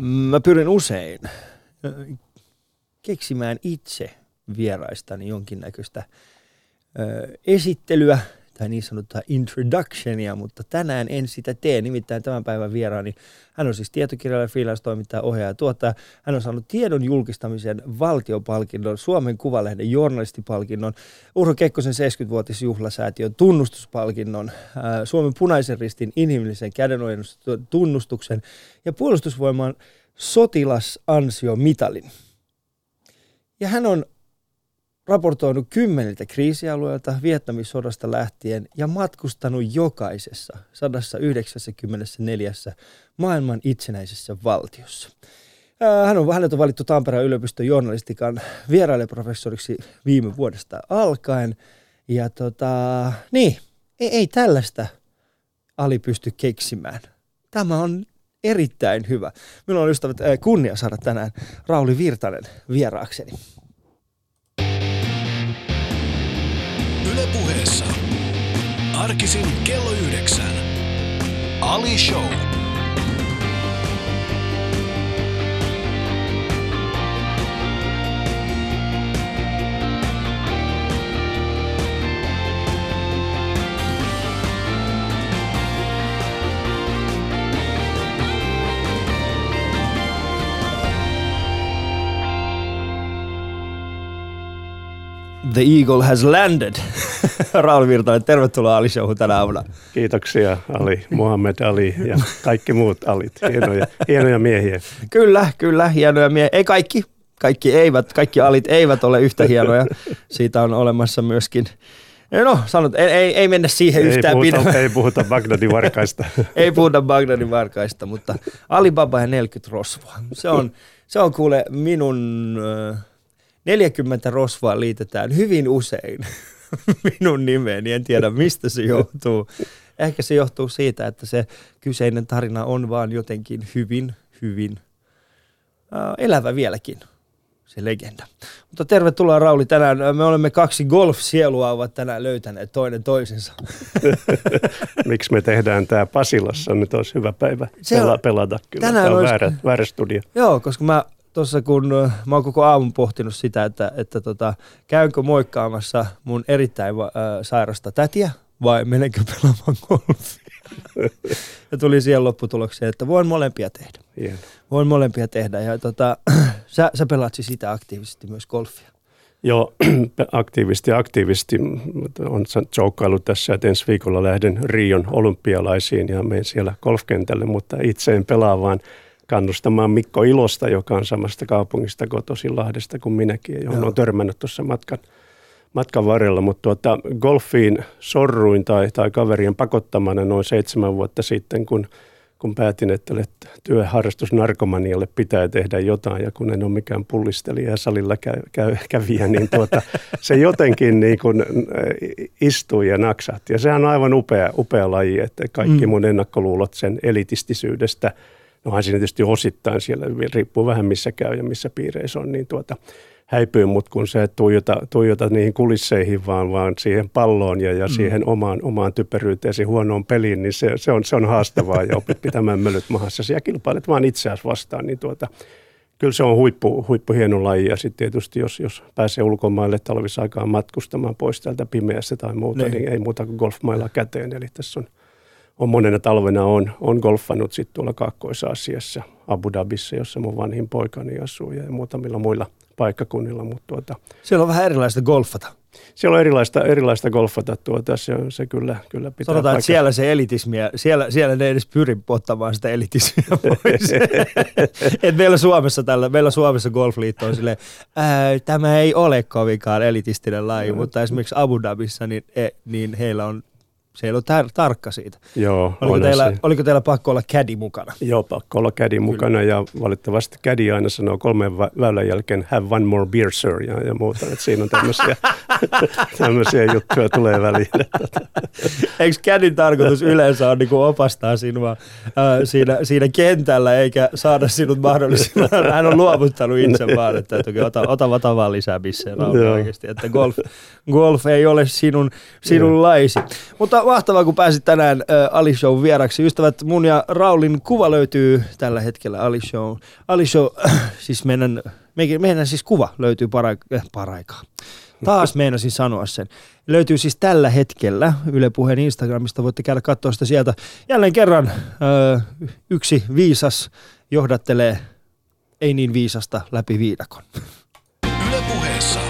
Mä pyrin usein keksimään itse vieraistani jonkinnäköistä esittelyä tai niin sanottua introductionia, mutta tänään en sitä tee. Nimittäin tämän päivän vieraani, hän on siis tietokirjailija, freelance-toimittaja, ohjaaja ja tuottaja. Hän on saanut tiedon julkistamisen valtiopalkinnon, Suomen Kuvalehden journalistipalkinnon, Urho Kekkosen 70-vuotisjuhlasäätiön tunnustuspalkinnon, Suomen punaisen ristin inhimillisen kädenojennuksen tunnustuksen ja puolustusvoiman sotilasansiomitalin. Ja hän on raportoinut kymmeniltä kriisialueilta Vietnamin sodasta lähtien ja matkustanut jokaisessa 194 maailman itsenäisessä valtiossa. Hän on, hänet on valittu Tampereen yliopiston journalistikan vierailijaprofessoriksi viime vuodesta alkaen. Ja tota, niin, ei, ei tällaista Ali pysty keksimään. Tämä on erittäin hyvä. Minulla on ystävät kunnia saada tänään Rauli Virtanen vieraakseni. Ylepuheessa arkisin kello yhdeksän. Ali Show. The Eagle has landed. Raul Virtanen, tervetuloa Ali Showhun tänä aamuna. Kiitoksia Ali, Muhammed Ali ja kaikki muut Alit. Hienoja, hienoja miehiä. Kyllä, kyllä, hienoja miehiä. Ei kaikki, kaikki eivät, kaikki Alit eivät ole yhtä hienoja. Siitä on olemassa myöskin No, sanot, ei, ei, ei mennä siihen ei yhtään puhuta, pidemmän. Ei puhuta Bagdadin varkaista. ei puhuta Bagdadin varkaista, mutta Alibaba ja 40 rosvoa. Se on, se on kuule minun... Äh, 40 rosvaa liitetään hyvin usein minun nimeeni, en tiedä mistä se johtuu. Ehkä se johtuu siitä, että se kyseinen tarina on vaan jotenkin hyvin, hyvin äh, elävä vieläkin, se legenda. Mutta tervetuloa Rauli tänään. Me olemme kaksi golf-sielua ovat tänään löytäneet toinen toisensa. Miksi me tehdään tämä Pasilassa? Nyt olisi hyvä päivä se on, pelata. Kyllä. Tänään tämä on olisi, väärä, väärä studio. Joo, koska mä tuossa kun mä oon koko aamun pohtinut sitä, että, että tota, käynkö moikkaamassa mun erittäin äh, sairasta tätiä vai menenkö pelaamaan golfia. ja tuli siihen lopputulokseen, että voin molempia tehdä. Hieno. Voin molempia tehdä ja tota, sä, sä pelaat siis sitä aktiivisesti myös golfia. Joo, aktiivisesti aktiivisesti. On joukkailu tässä, että ensi viikolla lähden Rion olympialaisiin ja menen siellä golfkentälle, mutta itse en pelaa, vaan – kannustamaan Mikko Ilosta, joka on samasta kaupungista kotoisin Lahdesta kuin minäkin, ja johon on törmännyt tuossa matkan, matkan varrella. Mutta tuota, golfiin sorruin tai, tai kaverien pakottamana noin seitsemän vuotta sitten, kun, kun päätin, että työharrastus narkomanialle pitää tehdä jotain, ja kun en ole mikään pullistelija ja salilla käy, käy, kävijä, niin tuota, se jotenkin niin kuin istui ja naksahti. Ja sehän on aivan upea, upea laji, että kaikki mm. mun ennakkoluulot sen elitistisyydestä – Onhan siinä tietysti osittain siellä, riippuu vähän missä käy ja missä piireissä on, niin tuota, häipyy, mutta kun se tuijota, tuijota niihin kulisseihin vaan, vaan siihen palloon ja, ja mm. siihen omaan, omaan typeryyteesi huonoon peliin, niin se, se, on, se on haastavaa ja opit pitämään mölyt mahassa. Ja kilpailet vaan itseäsi vastaan, niin tuota, kyllä se on huippu, huippu hieno laji. Ja sitten tietysti jos, jos pääsee ulkomaille talvisaikaan matkustamaan pois täältä pimeässä tai muuta, niin, niin ei muuta kuin golfmailla käteen, eli tässä on on monena talvena on, on golfannut sitten tuolla Kaakkois-Aasiassa, Abu Dhabissa, jossa mun vanhin poikani asuu ja muutamilla muilla paikkakunnilla. Mutta tuota, Siellä on vähän erilaista golfata. Siellä on erilaista, erilaista golfata, tuota, se, se kyllä, kyllä pitää Sanotaan, paikka. että siellä se elitismiä, siellä, siellä ne edes pyri ottamaan sitä elitismiä pois. Et meillä Suomessa tällä, meillä Suomessa golfliitto on silleen, tämä ei ole kovinkaan elitistinen laji, no. mutta esimerkiksi Abu Dhabissa, niin, e, niin heillä on se ei ollut tar- tarkka siitä. Joo, oliko teillä, oliko teillä pakko olla kädi mukana? Joo, pakko olla kädi mukana ja valitettavasti kädi aina sanoo kolmen väylän jälkeen have one more beer sir ja, ja muuta. Että siinä on tämmöisiä, tämmöisiä juttuja tulee väliin. Eikö kädin tarkoitus yleensä on niin opastaa sinua äh, siinä, siinä kentällä eikä saada sinut mahdollisimman? Hän on luovuttanut itse vaan, että, että ota, ota, ota vaan lisää bissejä oikeasti. Että golf, golf ei ole sinun, sinun laisi. Mutta mahtavaa, kun pääsit tänään äh, Ali Show vieraksi. Ystävät, mun ja Raulin kuva löytyy tällä hetkellä Ali Show. Ali Show, äh, siis meidän, meidän, meidän siis kuva löytyy para, äh, paraikaa. Taas meinasin sanoa sen. Löytyy siis tällä hetkellä Yle Puheen Instagramista. Voitte käydä katsoa sitä sieltä. Jälleen kerran äh, yksi viisas johdattelee ei niin viisasta läpi viidakon. Yle puheessa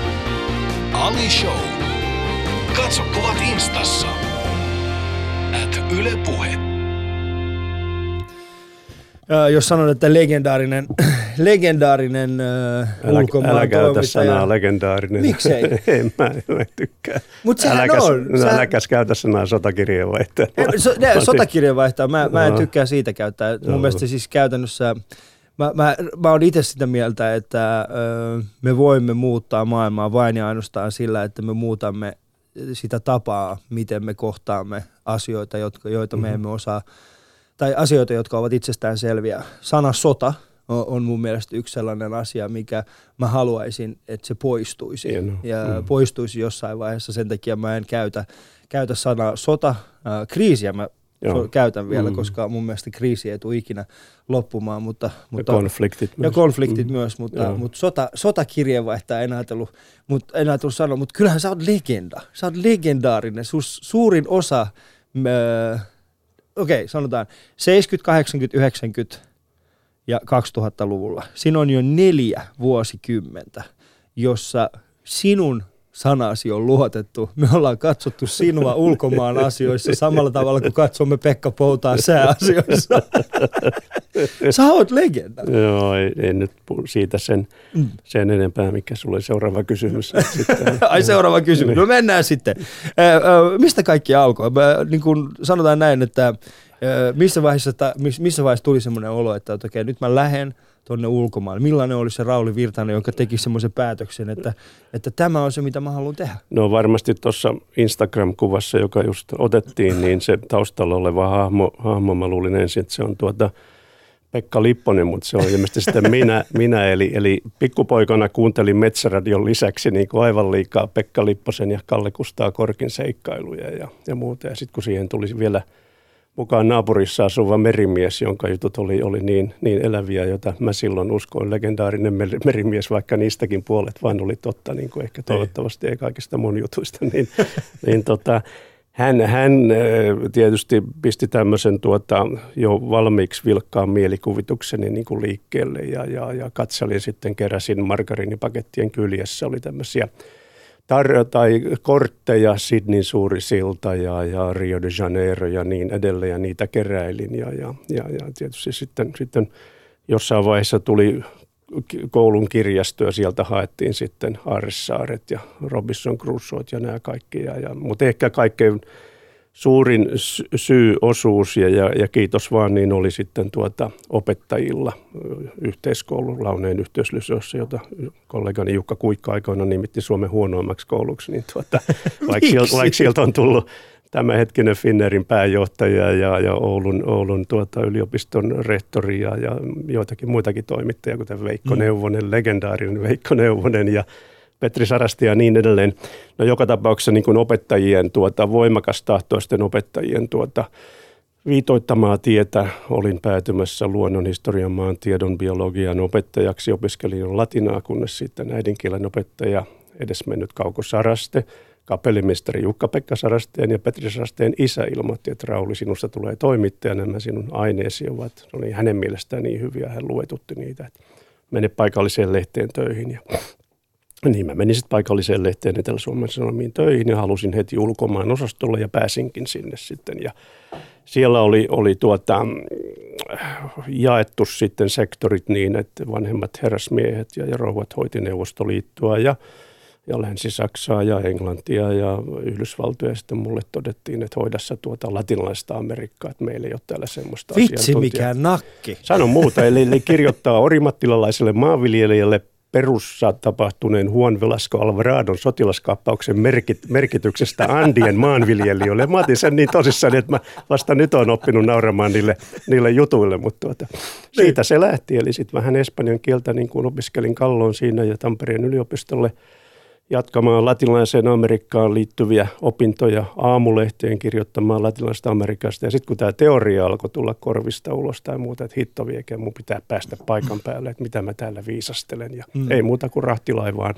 Ali Show. Katso kuvat instassa. Yle Puhe. Äh, jos sanon, että legendaarinen, legendaarinen äh, Älä, ulkomaan älä käytä toimittaja. sanaa legendaarinen. Miksei? en mä en tykkää. Mut sehän äläkäs, on. No, Sehän- äläkäs käytä sanaa sotakirjeenvaihtaja. Ei, So, ne, vaihtaa, mä, mä en tykkää siitä käyttää. Mun mielestä siis käytännössä, mä, mä, mä oon itse sitä mieltä, että ö, me voimme muuttaa maailmaa vain ja ainoastaan sillä, että me muutamme sitä tapaa, miten me kohtaamme asioita, jotka, joita me emme osaa, tai asioita, jotka ovat itsestään selviä. Sana sota on, on mun mielestä yksi sellainen asia, mikä mä haluaisin, että se poistuisi. Hienoa. Ja Mm. poistuisi jossain vaiheessa, sen takia mä en käytä, käytä sanaa sota. Äh, kriisiä mä Joo. käytän vielä, Mm. koska mun mielestä kriisi ei tule ikinä loppumaan, mutta, Ja mutta konfliktit ja myös. konfliktit Mm. myös, mutta, Joo. mutta sota, sotakirjeenvaihtaja en ajatellut, mutta en ajatellut sanoa, mutta kyllähän sä oot legenda. Sä oot legendaarinen. Sus, suurin osa, äh, okei okay, sanotaan 70, 80, 90 ja 2000-luvulla. Siinä on jo neljä vuosikymmentä, jossa sinun sanasi on luotettu. Me ollaan katsottu sinua ulkomaan asioissa samalla tavalla kuin katsomme Pekka Poutaa sääasioissa. Sä oot legenda. Joo, ei, ei nyt siitä sen, Mm. sen enempää, mikä sulla oli seuraava kysymys. Sitten, Ai seuraava kysymys. No mennään sitten. Mistä kaikki alkoi? Mä, niin kuin sanotaan näin, että missä vaiheessa, missä vaiheessa tuli semmoinen olo, että, että okei, nyt mä lähden tuonne ulkomaille. Millainen oli se Rauli Virtanen, joka teki semmoisen päätöksen, että, että tämä on se, mitä mä haluan tehdä? No varmasti tuossa Instagram-kuvassa, joka just otettiin, niin se taustalla oleva hahmo, hahmo mä luulin ensin, että se on tuota Pekka Lipponen, mutta se on ilmeisesti sitten minä, minä eli, eli pikkupoikana kuuntelin Metsäradion lisäksi niin kuin aivan liikaa Pekka Lipposen ja Kalle Kustaa Korkin seikkailuja ja, ja muuta. Ja sitten kun siihen tuli vielä mukaan naapurissa asuva merimies, jonka jutut oli, oli niin, niin eläviä, jota mä silloin uskoin, legendaarinen mer- merimies, vaikka niistäkin puolet vaan oli totta, niin kuin ehkä toivottavasti ei kaikista mun jutuista, niin, niin tota, hän, hän tietysti pisti tämmöisen tuota, jo valmiiksi vilkkaan mielikuvitukseni niin kuin liikkeelle ja, ja, ja katselin sitten, keräsin margariinipakettien kyljessä, oli tämmöisiä tar- tai kortteja, Sydneyn suuri silta ja, ja Rio de Janeiro ja niin edelleen ja niitä keräilin ja, ja, ja, ja tietysti sitten, sitten jossain vaiheessa tuli koulun kirjasto ja sieltä haettiin sitten Aarresaaret ja Robinson Crusoet ja nämä kaikki. Ja, ja, mutta ehkä kaikkein suurin sy- syy, osuus ja, ja, ja kiitos vaan, niin oli sitten tuota opettajilla yhteiskoulun Launeen yhteislyseossa, jota kollegani Jukka Kuikka aikoina nimitti Suomen huonoimmaksi kouluksi, niin tuota, vaikka, sieltä, vaikka sieltä on tullut tämänhetkinen Finnerin pääjohtaja ja, ja Oulun, Oulun tuota, yliopiston rehtori ja, ja joitakin muitakin toimittajia, kuten Veikko Mm. Neuvonen, legendaarinen Veikko Neuvonen ja Petri Sarasti ja niin edelleen. No joka tapauksessa niin kuin opettajien, tuota, voimakas tahtoisten opettajien tuota, viitoittamaa tietä olin päätymässä luonnonhistorian, maantiedon, biologian opettajaksi. Opiskelin latinaa, kunnes sitten äidinkielen opettaja edesmennyt Kauko Saraste, kapellimestari Jukka-Pekka Sarasteen ja Petri Sarasteen isä ilmoitti, että Rauli, sinusta tulee toimittaja, nämä sinun aineesi ovat, se oli hänen mielestään niin hyviä, hän luetutti niitä, että mene paikalliseen lehteen töihin ja niin mä menin sitten paikalliseen lehteen Etelä-Suomen Sanomiin töihin ja halusin heti ulkomaan osastolle ja pääsinkin sinne sitten. Ja siellä oli, oli tuota, mm, jaettu sitten sektorit niin, että vanhemmat herrasmiehet ja, ja rouvat hoiti Neuvostoliittoa ja, ja Länsi-Saksaa ja Englantia ja Yhdysvaltoja. Sitten mulle todettiin, että hoidassa tuota latinalaista Amerikkaa, että meillä ei ole täällä semmoista Vitsi mikä nakki. Sano muuta, eli, eli kirjoittaa orimattilalaiselle maanviljelijälle Perussa tapahtuneen Juan Velasco Alvaradon sotilaskaappauksen merkit, merkityksestä Andien maanviljelijöille. Mä otin sen niin tosissaan, että mä vasta nyt olen oppinut nauramaan niille, niille jutuille, mutta tuota, siitä se lähti. Eli sitten vähän espanjan kieltä niin kuin opiskelin Kalloon siinä ja Tampereen yliopistolle. Jatkamaan latinalaiseen Amerikkaan liittyviä opintoja aamulehteen kirjoittamaan latinalaisesta Amerikasta. Ja sitten kun tämä teoria alkoi tulla korvista ulos tai muuta, että hitto viekeä, mun pitää päästä paikan päälle, että mitä mä täällä viisastelen. Ja mm. ei muuta kuin rahtilaivaan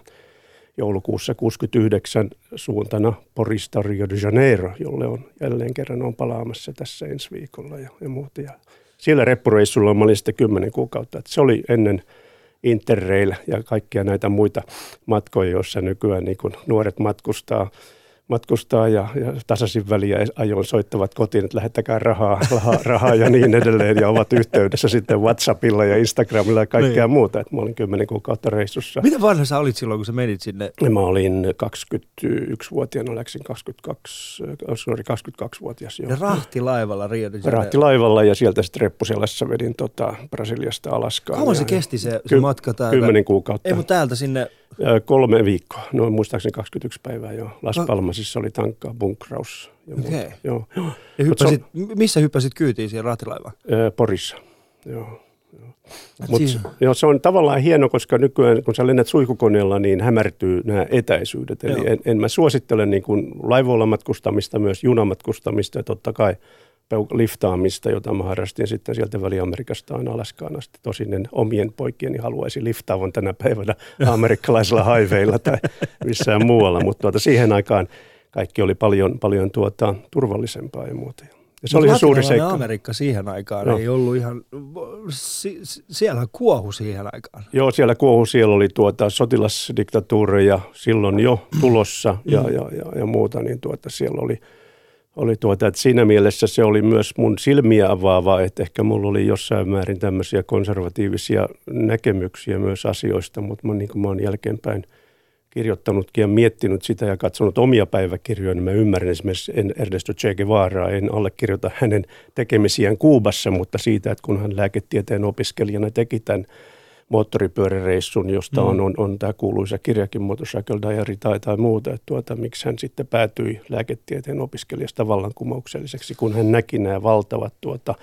joulukuussa 69 suuntana Porista Rio de Janeiro, jolle on jälleen kerran on palaamassa tässä ensi viikolla ja, ja muuta. Ja sillä reppureissulla mä olin sitten kymmenen kuukautta. Että se oli ennen Interrail ja kaikkia näitä muita matkoja, joissa nykyään niin kuin nuoret matkustaa – matkustaa ja, ja tasaisin väliä ajoin soittavat kotiin, että lähettäkää rahaa, rahaa, rahaa ja niin edelleen ja ovat yhteydessä sitten WhatsAppilla ja Instagramilla ja kaikkea niin. muuta. Että mä olin kymmenen kuukautta reissussa. Mitä vanha sä olit silloin, kun sä menit sinne? Mä olin 21-vuotiaana, läksin 22, sorry, 22-vuotias. Jo. Ja rahtilaivalla Rio Rahtilaivalla ja sieltä sitten reppuselässä vedin tota Brasiliasta Alaskaan. Kauan se kesti se, se ky- matka täältä? Kymmenen kuukautta. Ei, mutta täältä sinne Kolme viikkoa, noin muistaakseni 21 päivää jo. Las Palmasissa oli tankkaa, bunkraus ja muuta. Okay. Joo. Ja hyppäsit, on, missä hyppäsit kyytiin siihen rahtilaivaan? Porissa, joo. Mut, joo, se on tavallaan hieno, koska nykyään kun sä lennät suihkukoneella, niin hämärtyy nämä etäisyydet. Eli en, en mä suosittele niin kuin laivoilla matkustamista, myös junamatkustamista ja totta kai – liftaamista, jota mä harrastin sitten sieltä Väli-Amerikasta aina Alaskaan asti. Tosin en omien poikieni haluaisi liftaavan tänä päivänä amerikkalaisilla haiveilla tai missään muualla, mutta tuota, siihen aikaan kaikki oli paljon, paljon tuota, turvallisempaa ja muuta. Ja se oli se suuri seikka. Amerikka siihen aikaan no. ei ollut ihan, si, siellä kuohu siihen aikaan. Joo, siellä kuohu, siellä oli tuota sotilasdiktatuureja silloin jo tulossa ja, mm. ja, ja, ja muuta, niin tuota, siellä oli – oli tuota, että siinä mielessä se oli myös mun silmiä avaava, että ehkä mulla oli jossain määrin tämmöisiä konservatiivisia näkemyksiä myös asioista, mutta mä, niin kuin mä oon jälkeenpäin kirjoittanutkin ja miettinyt sitä ja katsonut omia päiväkirjoja, niin mä ymmärrän esimerkiksi en Ernesto Che Guevaraa, en allekirjoita hänen tekemisiään Kuubassa, mutta siitä, että kun hän lääketieteen opiskelijana teki tämän moottoripyöräreissun, josta on, mm. on, on tämä kuuluisa kirjakin Motorcycle Diary tai, tai muuta, että tuota, miksi hän sitten päätyi lääketieteen opiskelijasta vallankumoukselliseksi, kun hän näki nämä valtavat tuota,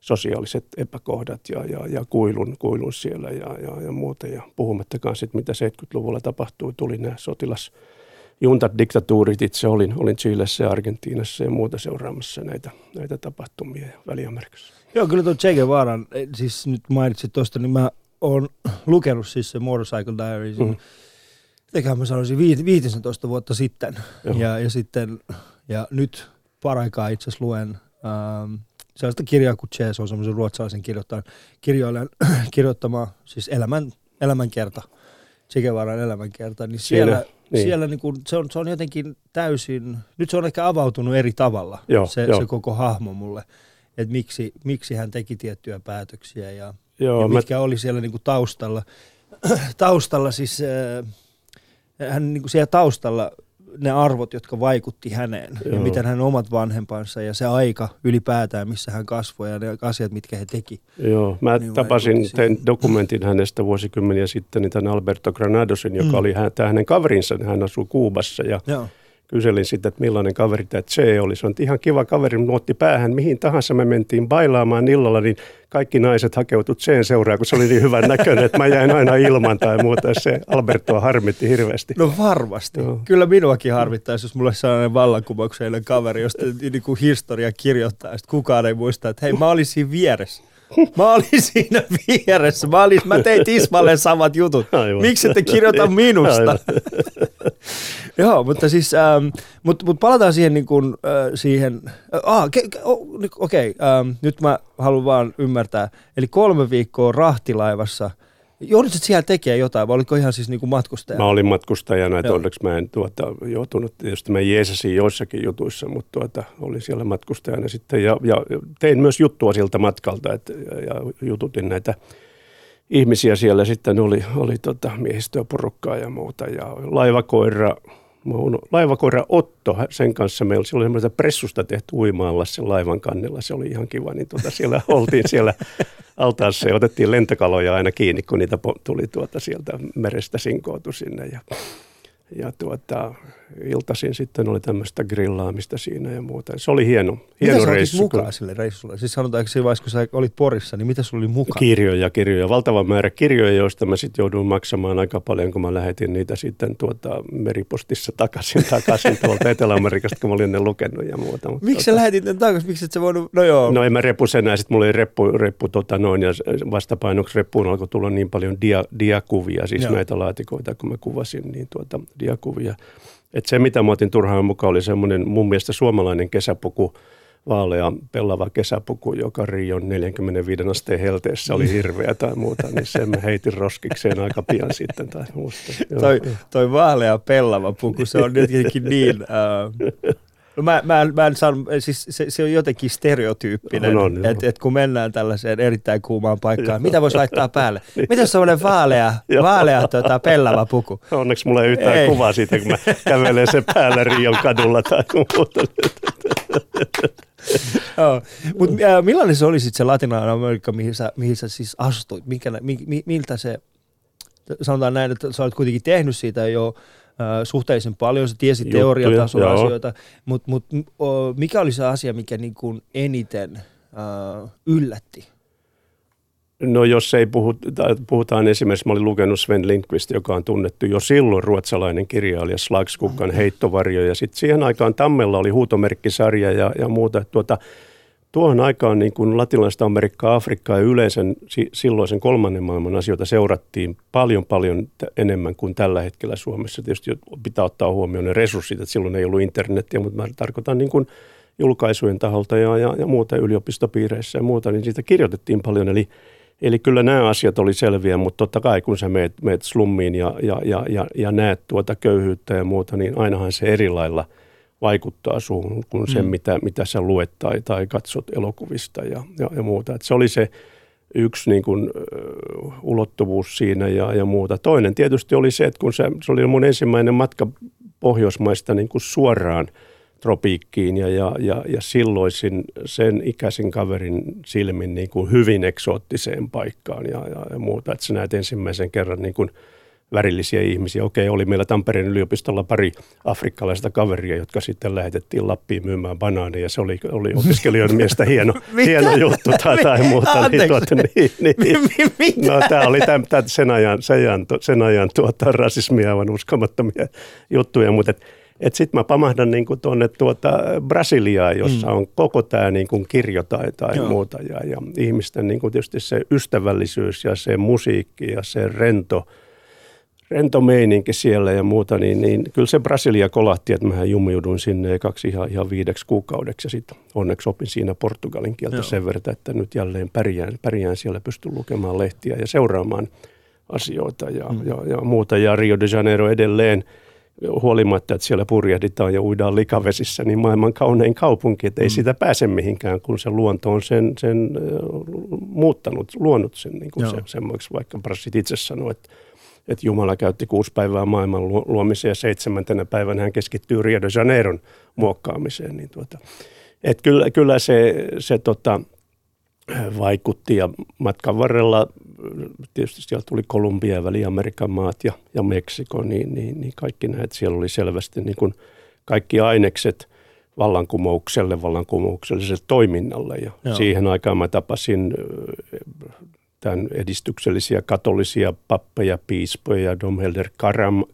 sosiaaliset epäkohdat ja, ja, ja kuilun, kuilun siellä ja, ja, ja muuta. Ja puhumattakaan sitten, mitä 70-luvulla tapahtui, tuli nämä sotilas diktatuurit. Itse olin, olin Chilessä ja Argentiinassa ja muuta seuraamassa näitä, näitä tapahtumia Väli-Amerikassa. Joo, kyllä tuo Che Guevaran, eh, siis nyt mainitsit tuosta, niin mä olen lukenut siis se Motorcycle Diaries, mm. Teköhän mä sanoisin 15 vuotta sitten. Ja, ja, sitten, ja nyt paraikaa itse asiassa luen ähm, sellaista kirjaa kuin Chase on semmoisen ruotsalaisen kirjoittajan kirjoilen, kirjoittama siis elämän, elämänkerta, Che Guevaran elämänkerta, niin siellä, niin. siellä niin kuin, se, on, se on jotenkin täysin, nyt se on ehkä avautunut eri tavalla, joo, se, jo. se koko hahmo mulle, että miksi, miksi hän teki tiettyjä päätöksiä ja Joo, ja mitkä mä... oli siellä niin kuin taustalla. taustalla siis, äh, hän niin kuin siellä taustalla ne arvot, jotka vaikutti häneen Joo. ja miten hän omat vanhempansa ja se aika ylipäätään, missä hän kasvoi ja ne asiat, mitkä he teki. Joo, mä niin tapasin, tein dokumentin hänestä vuosikymmeniä sitten, niin tämän Alberto Granadosin, joka mm. oli hän, hänen kaverinsa, hän asui Kuubassa ja Joo kyselin sitten, että millainen kaveri tämä Che oli. Se on ihan kiva kaveri, mutta otti päähän mihin tahansa me mentiin bailaamaan illalla, niin kaikki naiset hakeutuivat Cheen seuraa, kun se oli niin hyvän näköinen, että mä jäin aina ilman tai muuta. Se Albertoa harmitti hirveästi. No varmasti. No. Kyllä minuakin harmittaisi, jos mulla olisi sellainen vallankumouksellinen kaveri, josta niin kuin historia kirjoittaa, että kukaan ei muista, että hei mä olin siinä vieressä. Mä olin siinä vieressä. Mä, olin, mä tein Tismalle samat jutut. Miksi ette kirjoita minusta? Joo, mutta siis, ähm, mut, mut palataan siihen, niin kuin, äh, siihen äh, ah, ke, ke, oh, okei, okay, ähm, nyt mä haluan vaan ymmärtää. Eli kolme viikkoa rahtilaivassa – Joudutko siellä tekemään jotain vai oliko ihan siis niinku matkustaja? Mä olin matkustajana, että onneksi mä en tuota, joutunut, tietysti mä jeesasin joissakin jutuissa, mutta tuota, olin siellä matkustajana sitten ja, ja tein myös juttua siltä matkalta että, ja, ja jututin näitä ihmisiä siellä sitten oli, oli tota miehistöä porukkaa ja muuta ja laivakoira, laivakoira Otto, sen kanssa meillä oli semmoista pressusta tehty uimaalla sen laivan kannella, se oli ihan kiva, niin tuota, siellä oltiin siellä altaassa ja otettiin lentokaloja aina kiinni, kun niitä tuli tuota sieltä merestä sinkootu sinne ja ja tuota, iltaisin sitten oli tämmöistä grillaamista siinä ja muuta. Se oli hieno, hieno mitä reissu. Mitä mukaan sille reissulle? Siis sanotaanko siinä vaiheessa, kun sä olit Porissa, niin mitä sulla oli mukaan? Kirjoja, kirjoja. Valtava määrä kirjoja, joista mä sitten jouduin maksamaan aika paljon, kun mä lähetin niitä sitten tuota meripostissa takaisin, takaisin tuolta Etelä-Amerikasta, kun mä olin ne lukenut ja muuta. Mutta Miksi tuota... sä lähetit ne takaisin? Miksi et sä voinut? No joo. No en mä reppu sen sitten mulla oli reppu, reppu tota noin, ja vastapainoksi reppuun alkoi tulla niin paljon dia, diakuvia, siis joo. näitä laatikoita, kun mä kuvasin, niin tuota diakuvia. Et se, mitä mä otin turhaan mukaan, oli semmoinen mun mielestä suomalainen kesäpuku, vaalea pellava kesäpuku, joka Rion 45 asteen helteessä oli hirveä tai muuta, niin sen mä heitin roskikseen aika pian sitten tai muusta. toi, toi vaalea pellava puku, se on jotenkin niin... Uh, No mä, mä, mä en saan, siis se, se on jotenkin stereotyyppinen, no, no, että et kun mennään tällaiseen erittäin kuumaan paikkaan, mitä voisi laittaa päälle? Mitä se on vaalea, vaalea tota, pellava puku? Onneksi mulla ei yhtään ei. kuvaa siitä, kun mä kävelen sen päällä Rion kadulla tai muuta. Joo. Mut, äh, millainen se oli sitten se Latinalainen Amerikka, mihin sä, mihin sä siis astuit? Mikä, mi, mi, miltä se, sanotaan näin, että sä olet kuitenkin tehnyt siitä jo suhteellisen paljon, se tiesi teoriatasolla asioita, mutta mut, mikä oli se asia, mikä niin kuin eniten uh, yllätti? No jos ei puhuta, puhutaan esimerkiksi, mä olin lukenut Sven Lindqvist, joka on tunnettu jo silloin ruotsalainen kirjailija Slagskukkan heittovarjo, ja sitten siihen aikaan Tammella oli huutomerkkisarja ja, ja muuta. Tuota, tuohon aikaan niin kuin latinalaista Amerikkaa, Afrikkaa ja yleensä silloisen kolmannen maailman asioita seurattiin paljon paljon enemmän kuin tällä hetkellä Suomessa. Tietysti pitää ottaa huomioon ne resurssit, että silloin ei ollut internetiä, mutta mä tarkoitan niin kuin julkaisujen taholta ja, ja, ja muuta yliopistopiireissä ja muuta, niin siitä kirjoitettiin paljon. Eli, eli kyllä nämä asiat oli selviä, mutta totta kai kun sä meet, meet slummiin ja, ja, ja, ja, ja näet tuota köyhyyttä ja muuta, niin ainahan se eri lailla – vaikuttaa suhun kuin se, mm. mitä, mitä sä luet tai, tai katsot elokuvista ja, ja, ja muuta. Et se oli se yksi niin kuin, uh, ulottuvuus siinä ja, ja muuta. Toinen tietysti oli se, että kun se, se oli mun ensimmäinen matka Pohjoismaista niin kuin suoraan tropiikkiin ja, ja, ja, ja silloisin sen ikäisen kaverin silmin niin kuin hyvin eksoottiseen paikkaan ja, ja, ja muuta. Että sä näet ensimmäisen kerran niin kuin – värillisiä ihmisiä. Okei, oli meillä Tampereen yliopistolla pari afrikkalaista kaveria, jotka sitten lähetettiin Lappiin myymään banaaneja. Se oli, oli opiskelijoiden mielestä hieno, hieno juttu tai, tai muuta. Niin, tuota, niin, niin. No, tämä oli tämän, tämän sen ajan, sen ajan, sen ajan tuota, rasismia aivan uskomattomia juttuja, mutta et, et sitten mä pamahdan niinku tuonne tuota Brasiliaan, jossa mm. on koko tämä niinku kirjo tai, tai muuta. Ja, ja ihmisten niinku tietysti se ystävällisyys ja se musiikki ja se rento – rento meininki siellä ja muuta, niin, niin kyllä se Brasilia kolahti, että mähän jumiuduin sinne kaksi ihan, ihan viideksi kuukaudeksi ja sitten onneksi opin siinä portugalin kieltä Joo. sen verran, että nyt jälleen pärjään, pärjään siellä, pystyn lukemaan lehtiä ja seuraamaan asioita ja, mm. ja, ja muuta. Ja Rio de Janeiro edelleen, huolimatta, että siellä purjehditaan ja uidaan likavesissä, niin maailman kaunein kaupunki, että ei mm. sitä pääse mihinkään, kun se luonto on sen, sen muuttanut, luonut sen niin kuin se, semmoiksi, vaikka Brassit itse sanoi, että että Jumala käytti kuusi päivää maailman luomiseen ja seitsemäntenä päivänä hän keskittyy Rio de Janeiron muokkaamiseen. Niin tuota, et kyllä, kyllä se, se tota, vaikutti ja matkan varrella tietysti siellä tuli Kolumbia ja Väli-Amerikan maat ja, ja Meksiko, niin, niin, niin kaikki näet siellä oli selvästi niin kuin kaikki ainekset vallankumoukselle, vallankumoukselliselle toiminnalle ja Joo. siihen aikaan mä tapasin tämän edistyksellisiä katolisia pappeja, piispoja, Domhelder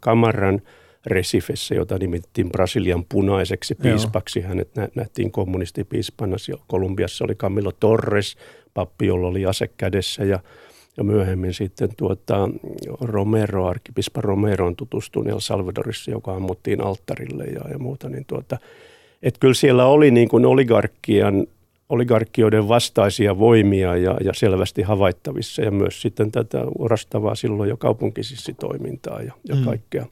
Kamaran Resifessä, jota nimettiin Brasilian punaiseksi piispaksi. Joo. Hänet nä- nähtiin kommunistipiispana. Kolumbiassa oli Camilo Torres, pappi, jolla oli ase kädessä ja ja myöhemmin sitten tuota, Romero, arkkipispa Romeroon tutustuin El Salvadorissa, joka ammuttiin alttarille ja, ja muuta. Niin tuota, että kyllä siellä oli niin kuin oligarkkian oligarkkioiden vastaisia voimia ja, ja selvästi havaittavissa ja myös sitten tätä orastavaa silloin jo kaupunkisissitoimintaa ja, ja mm. kaikkea,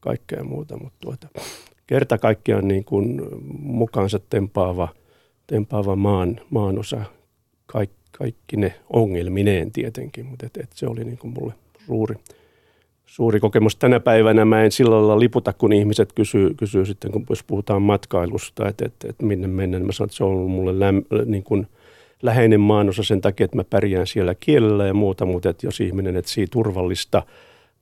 kaikkea muuta. Mutta tuota, kerta kaikkiaan niin kuin mukaansa tempaava, tempaava maan, maanosa kaik, kaikki ne ongelmineen tietenkin, mutta et, et se oli niin kuin mulle suuri, suuri kokemus. Tänä päivänä mä en sillä lailla liputa, kun ihmiset kysyy, kysyy sitten, kun jos puhutaan matkailusta, että, että, että minne mennä, niin mä sanon, että se on ollut mulle läm, niin kuin läheinen maanosa sen takia, että mä pärjään siellä kielellä ja muuta, mutta että jos ihminen etsii turvallista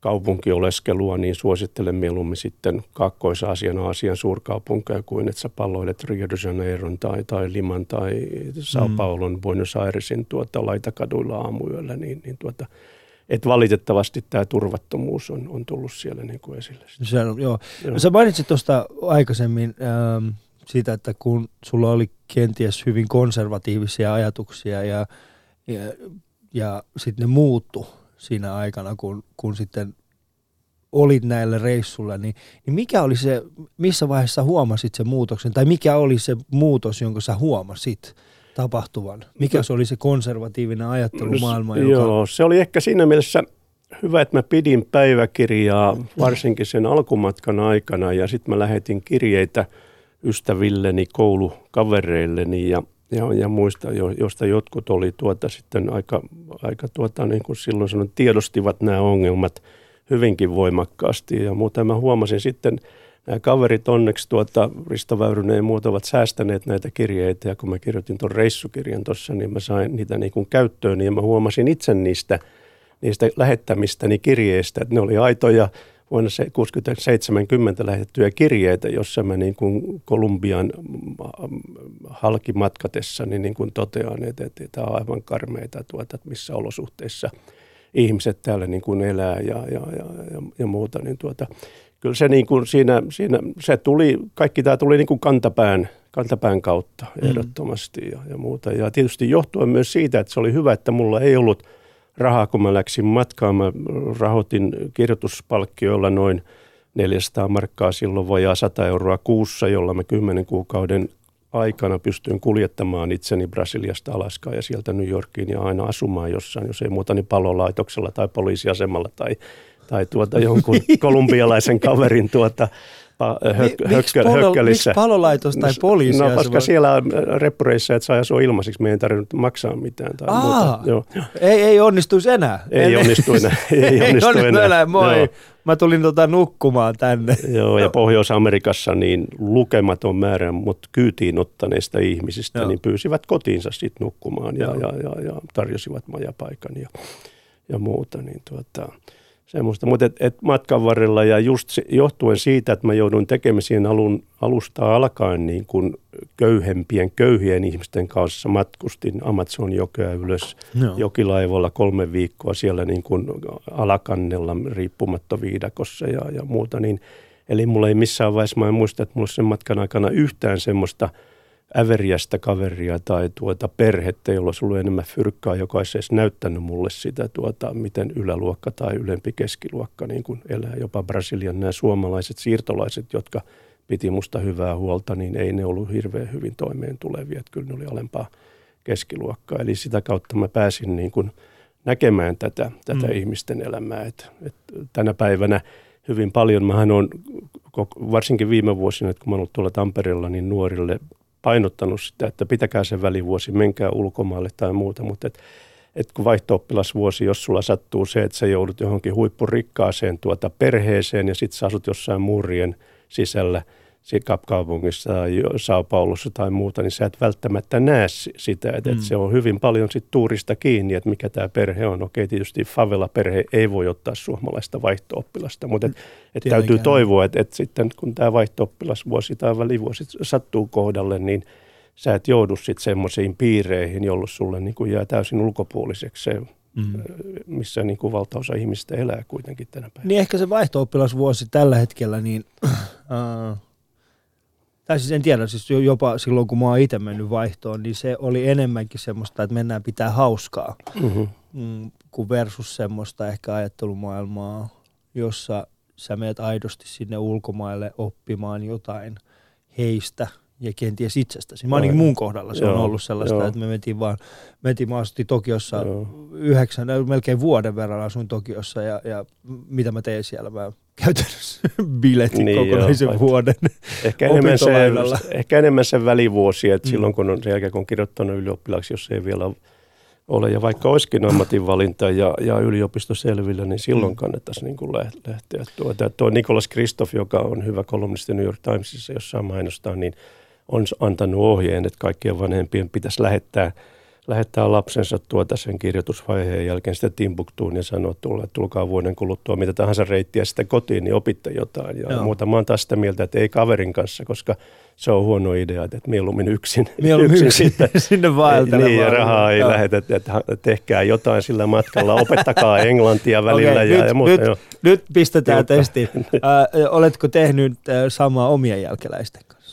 kaupunkioleskelua, niin suosittelen mieluummin sitten Kaakkois-Aasian Aasian suurkaupunkeja kuin että sä palloilet Rio de Janeiron tai, tai Liman tai Sao. Paulon mm. Buenos Airesin tuota, laitakaduilla aamuyöllä, niin, niin tuota, että valitettavasti tämä turvattomuus on, on tullut siellä niin kuin esille. Se on, joo. joo. Sä mainitsit tuosta aikaisemmin ähm, siitä, että kun sulla oli kenties hyvin konservatiivisia ajatuksia ja, ja, ja sitten ne muuttu siinä aikana, kun, kun sitten olit näillä reissulla, niin, niin mikä oli se, missä vaiheessa huomasit sen muutoksen, tai mikä oli se muutos, jonka sä huomasit tapahtuvan? Mikä se oli se konservatiivinen ajattelumaailma? Joka... Joo, se oli ehkä siinä mielessä hyvä, että mä pidin päiväkirjaa varsinkin sen alkumatkan aikana, ja sitten mä lähetin kirjeitä ystävilleni, koulukavereilleni, ja ja, ja muista, jo, josta jotkut oli tuota sitten aika, aika tuota, niin kuin silloin sanon, tiedostivat nämä ongelmat hyvinkin voimakkaasti. Ja muuten mä huomasin sitten, nämä kaverit onneksi tuota, Risto Väyrynen ja muut ovat säästäneet näitä kirjeitä. Ja kun mä kirjoitin tuon reissukirjan tuossa, niin mä sain niitä niin kuin käyttöön ja mä huomasin itse niistä, niistä lähettämistäni kirjeistä, että ne oli aitoja vuonna 60-70 lähetettyjä kirjeitä, jossa mä niin kuin Kolumbian halkimatkatessa niin, niin kuin totean, että, että tämä on aivan karmeita, tuota, että missä olosuhteissa ihmiset täällä niin kuin elää ja, ja, ja, ja, ja muuta. Niin tuota, kyllä se, niin kuin siinä, siinä, se tuli, kaikki tämä tuli niin kuin kantapään, kantapään kautta mm. ehdottomasti mm. ja, ja muuta. Ja tietysti johtuen myös siitä, että se oli hyvä, että mulla ei ollut – rahaa, kun mä läksin matkaan. Mä rahoitin kirjoituspalkkioilla noin 400 markkaa silloin vajaa 100 euroa kuussa, jolla mä 10 kuukauden aikana pystyin kuljettamaan itseni Brasiliasta Alaskaan ja sieltä New Yorkiin ja aina asumaan jossain, jos ei muuta, niin palolaitoksella tai poliisiasemalla tai, tai tuota jonkun kolumbialaisen kaverin tuota hök, miksi, polo, miksi palolaitos tai poliisi? No, koska voi... siellä on reppureissa, että saa asua ilmaiseksi, me ei tarvinnut maksaa mitään. Tai Aa, muuta. Joo. Ei, ei onnistuisi enää. Ei onnistu enää. ei onnistu enää. enää. enää. Moi. Joo. Mä tulin tota nukkumaan tänne. Joo, ja Pohjois-Amerikassa niin lukematon määrä, mutta kyytiin ottaneista ihmisistä, Joo. niin pyysivät kotiinsa sitten nukkumaan ja, ja, ja, ja tarjosivat majapaikan ja, ja muuta. Niin tuota, semmoista. Mutta et, et matkan varrella ja just se, johtuen siitä, että mä joudun tekemisiin alun, alusta alkaen niin kuin köyhempien, köyhien ihmisten kanssa matkustin Amazon jokea ylös no. jokilaivalla kolme viikkoa siellä niin kuin alakannella riippumattoviidakossa ja, ja muuta. Niin, eli mulla ei missään vaiheessa, mä en muista, että mulla sen matkan aikana yhtään semmoista – äveriästä kaveria tai tuota perhettä, jolla olisi ollut enemmän fyrkkaa, joka olisi edes näyttänyt mulle sitä, tuota, miten yläluokka tai ylempi keskiluokka niin kuin elää. Jopa Brasilian nämä suomalaiset siirtolaiset, jotka piti musta hyvää huolta, niin ei ne ollut hirveän hyvin toimeen tulevia. Että kyllä ne oli alempaa keskiluokkaa. Eli sitä kautta mä pääsin niin kuin näkemään tätä, tätä mm. ihmisten elämää. Et, et tänä päivänä hyvin paljon, mähän on varsinkin viime vuosina, että kun mä olen ollut tuolla Tampereella, niin nuorille painottanut sitä, että pitäkää se välivuosi, menkää ulkomaille tai muuta, mutta et, et kun vaihto jos sulla sattuu se, että sä joudut johonkin huippurikkaaseen tuota perheeseen ja sitten sä asut jossain muurien sisällä – kaupungissa tai Sao Paulossa tai muuta, niin sä et välttämättä näe sitä, että, mm. se on hyvin paljon sit tuurista kiinni, että mikä tämä perhe on. Okei, tietysti favela-perhe ei voi ottaa suomalaista vaihto-oppilasta, mutta et, et täytyy toivoa, että, että sitten kun tämä vaihto-oppilasvuosi tai välivuosi sattuu kohdalle, niin sä et joudu sitten semmoisiin piireihin, jolloin sulle niin kuin jää täysin ulkopuoliseksi se Mm. missä niin kuin valtaosa ihmistä elää kuitenkin tänä päivänä. Niin ehkä se vaihto-oppilasvuosi tällä hetkellä, niin äh, tai siis en tiedä, siis jopa silloin kun mä oon itse mennyt vaihtoon, niin se oli enemmänkin semmoista, että mennään pitää hauskaa, mm-hmm. mm, kuin versus semmoista ehkä ajattelumaailmaa, jossa sä meet aidosti sinne ulkomaille oppimaan jotain heistä – ja kenties itsestäsi. Mä ainakin mun kohdalla se Joo. on ollut sellaista, Joo. että me mentiin vaan, mentiin, mä asuin Tokiossa Joo. yhdeksän, melkein vuoden verran asuin Tokiossa ja, ja mitä mä tein siellä, mä käytännössä biletin niin kokonaisen joo, vuoden ehkä enemmän, se, ehkä enemmän se välivuosi, että mm. silloin kun on sen jälkeen kun on kirjoittanut ylioppilaaksi, jos ei vielä ole, ja vaikka olisikin ammatinvalinta ja, ja yliopisto selvillä, niin silloin mm. kannattaisi niin kuin lähteä. Tuota, tuo Nikolas Kristoff, joka on hyvä kolumnisti New York Timesissa, jossa mainostaa, niin on antanut ohjeen, että kaikkien vanhempien pitäisi lähettää lähettää lapsensa tuota sen kirjoitusvaiheen jälkeen sitten Timbuktuun ja sanoo, että tulkaa vuoden kuluttua mitä tahansa reittiä sitten kotiin, niin opitte jotain. Ja Joo. muuta mä oon taas sitä mieltä, että ei kaverin kanssa, koska se on huono idea, että mieluummin yksin. Mieluummin yksin, yksin sitten, sinne vaeltelemaan. Niin, ja rahaa ei lähetä, että tehkää jotain sillä matkalla, opettakaa englantia välillä. Okay, ja, nyt, ja muuta, nyt, jo. nyt pistetään testi. Äh, oletko tehnyt samaa omien jälkeläisten kanssa?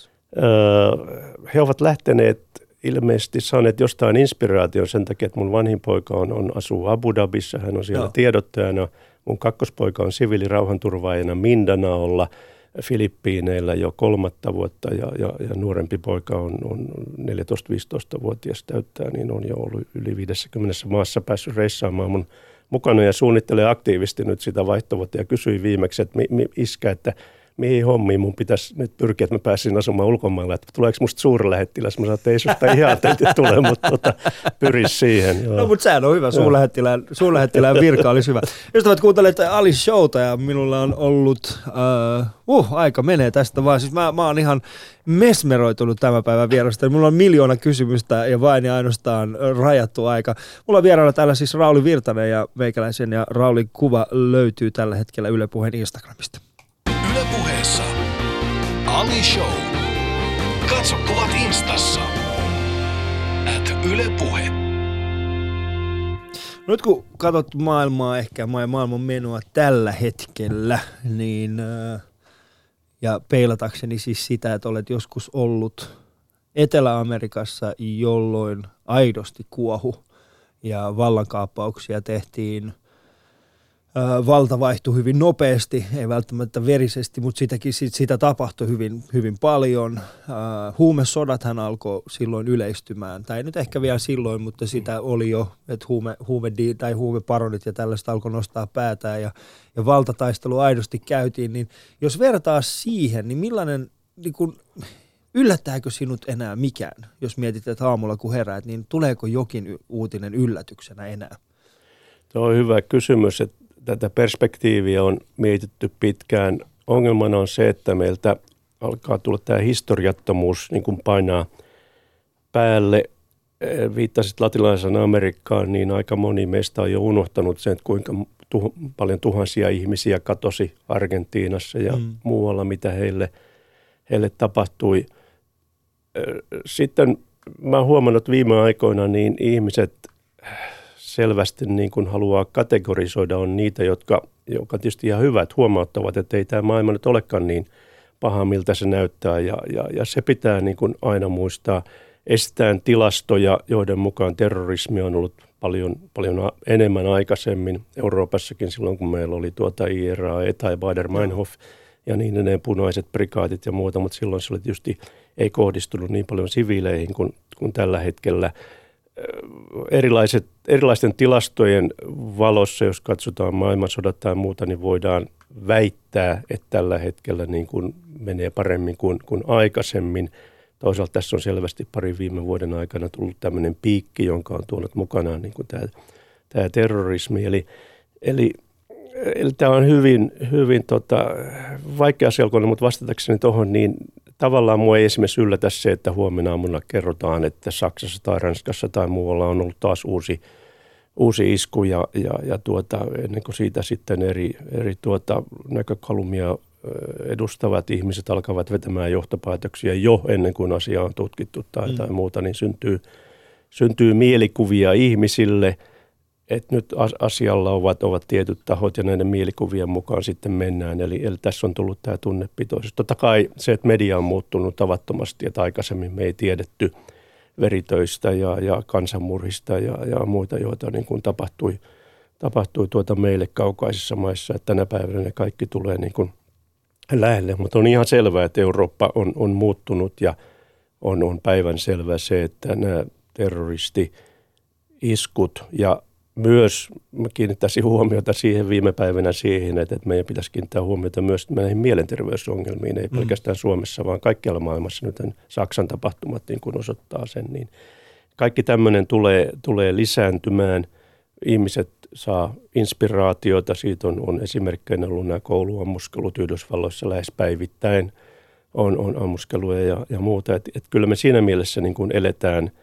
He ovat lähteneet ilmeisesti saaneet jostain inspiraation sen takia, että mun vanhin poika on, on asuu Abu Dhabissa, hän on siellä Joo. tiedottajana. Mun kakkospoika on siviilirauhanturvaajana Mindanaolla, Filippiineillä jo kolmatta vuotta ja, ja, ja nuorempi poika on, on 14-15-vuotias täyttää, niin on jo ollut yli 50 maassa päässyt reissaamaan mun mukana ja suunnittelee aktiivisesti nyt sitä vaihtovuotta ja kysyi viimeksi, että mi, mi, iskä, että – mihin hommiin mun pitäisi nyt pyrkiä, että mä pääsin asumaan ulkomailla. Että tuleeko musta suurlähettiläs? Mä sanoin, että ei susta ihan tule, mutta tota, pyri siihen. Joo. No mutta sehän on hyvä. Suurlähettilään, suurlähettilään virka olisi hyvä. Ystävät kuuntelet Ali Showta ja minulla on ollut, uh, uh, aika menee tästä vaan. Siis mä, mä oon ihan mesmeroitunut tämän päivän vierasta. Mulla on miljoona kysymystä ja vain ja ainoastaan rajattu aika. Mulla on vieraana täällä siis Rauli Virtanen ja meikäläisen ja Raulin kuva löytyy tällä hetkellä Yle Puheen Instagramista. Ali Show. Katso kuvat instassa. At Yle Puhe. Nyt kun katsot maailmaa, ehkä maailman menoa tällä hetkellä, niin ja peilatakseni siis sitä, että olet joskus ollut Etelä-Amerikassa, jolloin aidosti kuohu ja vallankaappauksia tehtiin valta vaihtui hyvin nopeasti, ei välttämättä verisesti, mutta sitäkin, sit, sitä tapahtui hyvin, hyvin paljon. Huumesodathan alkoi silloin yleistymään, tai nyt ehkä vielä silloin, mutta sitä oli jo, että huume, huume tai huumeparonit ja tällaista alkoi nostaa päätään ja, ja valtataistelu aidosti käytiin, niin jos vertaa siihen, niin millainen, niin kun, yllättääkö sinut enää mikään, jos mietit, että aamulla kun heräät, niin tuleeko jokin uutinen yllätyksenä enää? Tuo on hyvä kysymys, että tätä perspektiiviä on mietitty pitkään. Ongelmana on se, että meiltä alkaa tulla tämä historiattomuus niin kuin painaa päälle. Eh, viittasit latinalaisen Amerikkaan, niin aika moni meistä on jo unohtanut sen, että kuinka tuh- paljon tuhansia ihmisiä katosi Argentiinassa ja mm. muualla, mitä heille, heille tapahtui. Eh, sitten mä oon huomannut viime aikoina, niin ihmiset selvästi niin kuin haluaa kategorisoida, on niitä, jotka, jotka tietysti ihan hyvät huomauttavat, että ei tämä maailma nyt olekaan niin paha, miltä se näyttää. Ja, ja, ja se pitää niin kuin aina muistaa. Estetään tilastoja, joiden mukaan terrorismi on ollut paljon, paljon enemmän aikaisemmin Euroopassakin silloin, kun meillä oli tuota IRA, ETA ja Bader-Meinhof ja niin edelleen punaiset prikaatit ja muuta, mutta silloin se oli tietysti ei kohdistunut niin paljon siviileihin kuin, kuin tällä hetkellä – erilaiset, erilaisten tilastojen valossa, jos katsotaan maailmansodat tai muuta, niin voidaan väittää, että tällä hetkellä niin kuin menee paremmin kuin, kuin aikaisemmin. Toisaalta tässä on selvästi pari viime vuoden aikana tullut tämmöinen piikki, jonka on tuonut mukanaan niin kuin tämä, tämä terrorismi. Eli, eli, eli tämä on hyvin, hyvin tota, vaikea selkoinen, mutta vastatakseni tuohon, niin tavallaan mua ei esimerkiksi yllätä se, että huomenna aamuna kerrotaan, että Saksassa tai Ranskassa tai muualla on ollut taas uusi, uusi isku ja, ja, ja tuota, ennen kuin siitä sitten eri, eri tuota, näkökulmia edustavat ihmiset alkavat vetämään johtopäätöksiä jo ennen kuin asia on tutkittu tai, mm. tai muuta, niin syntyy, syntyy mielikuvia ihmisille – että nyt asialla ovat, ovat tietyt tahot ja näiden mielikuvien mukaan sitten mennään. Eli, eli tässä on tullut tämä tunnepitoisuus. Totta kai se, että media on muuttunut tavattomasti, että aikaisemmin me ei tiedetty veritöistä ja, ja kansanmurhista ja, ja muita, joita niin kuin tapahtui, tapahtui tuota meille kaukaisissa maissa. Että tänä päivänä ne kaikki tulee niin kuin lähelle, mutta on ihan selvää, että Eurooppa on, on muuttunut ja on, on päivän selvää se, että nämä terroristi iskut ja myös kiinnittäisin huomiota siihen viime päivänä siihen, että, meidän pitäisi kiinnittää huomiota myös näihin mielenterveysongelmiin, ei mm. pelkästään Suomessa, vaan kaikkialla maailmassa. Nyt Saksan tapahtumat niin kuin osoittaa sen, niin kaikki tämmöinen tulee, tulee lisääntymään. Ihmiset saa inspiraatiota, siitä on, on esimerkkeinä ollut nämä kouluammuskelut Yhdysvalloissa lähes päivittäin, on, on ammuskeluja ja, ja muuta. Et, et kyllä me siinä mielessä niin kuin eletään –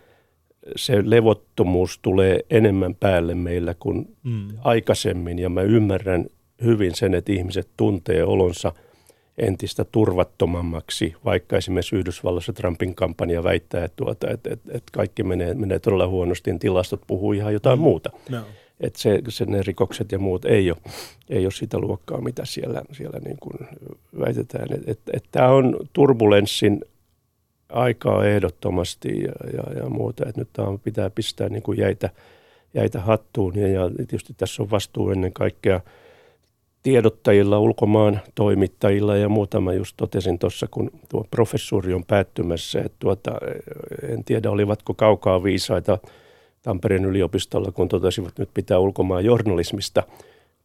se levottomuus tulee enemmän päälle meillä kuin mm. aikaisemmin ja mä ymmärrän hyvin sen, että ihmiset tuntee olonsa entistä turvattomammaksi, vaikka esimerkiksi Yhdysvalloissa Trumpin kampanja väittää, että, tuota, että, että, että kaikki menee, menee todella huonosti, niin tilastot puhuu ihan jotain mm. muuta. No. Että se, se, ne rikokset ja muut ei ole, ei ole sitä luokkaa, mitä siellä, siellä niin kuin väitetään. Että et, et tämä on turbulenssin aikaa ehdottomasti ja, ja, ja muuta. Että nyt tämä pitää pistää niin kuin jäitä, jäitä hattuun ja, ja tietysti tässä on vastuu ennen kaikkea tiedottajilla, ulkomaan toimittajilla ja muutama just totesin tuossa, kun tuo professuuri on päättymässä, että tuota, en tiedä olivatko kaukaa viisaita Tampereen yliopistolla, kun totesivat, että nyt pitää ulkomaan journalismista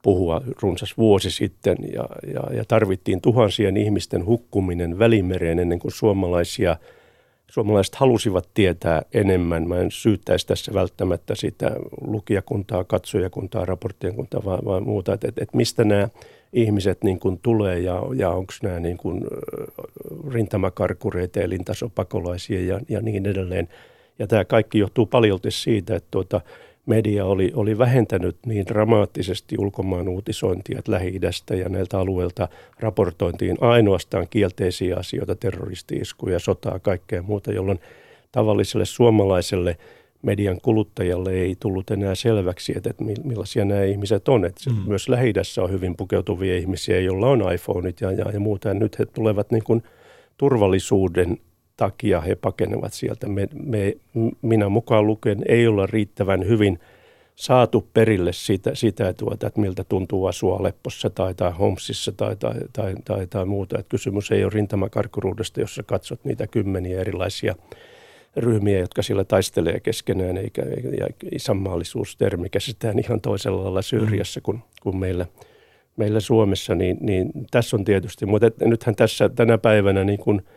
puhua runsas vuosi sitten ja, ja, ja tarvittiin tuhansien ihmisten hukkuminen välimereen ennen kuin suomalaisia – suomalaiset halusivat tietää enemmän. Mä en syyttäisi tässä välttämättä sitä lukijakuntaa, katsojakuntaa, raporttien kuntaa, vaan, vaan muuta, että, että, että mistä nämä ihmiset niin kuin tulee ja, ja onko nämä niin kuin rintamakarkureita, elintasopakolaisia ja, ja niin edelleen. Ja tämä kaikki johtuu paljolti siitä, että tuota, media oli, oli vähentänyt niin dramaattisesti ulkomaan uutisointia, että Lähi-idästä ja näiltä alueilta raportointiin ainoastaan kielteisiä asioita, terroristi-iskuja, sotaa, kaikkea muuta, jolloin tavalliselle suomalaiselle median kuluttajalle ei tullut enää selväksi, että, että millaisia nämä ihmiset on. Että mm. Myös lähi on hyvin pukeutuvia ihmisiä, joilla on iPhoneit ja, ja, ja muuta. Ja nyt he tulevat niin kuin turvallisuuden takia he pakenevat sieltä. Me, me, minä mukaan lukien ei olla riittävän hyvin saatu perille sitä, sitä tuota, että miltä tuntuu asua Aleppossa tai, tai Homsissa tai, tai, tai, tai, tai muuta. Että kysymys ei ole rintamakarkkuruudesta, jossa katsot niitä kymmeniä erilaisia ryhmiä, jotka siellä taistelee keskenään, eikä, ja isänmaallisuustermi käsitään ihan toisella lailla Syyriassa mm. kuin, kuin meillä, meillä Suomessa, niin, niin tässä on tietysti, mutta et, nythän tässä tänä päivänä niin kuin –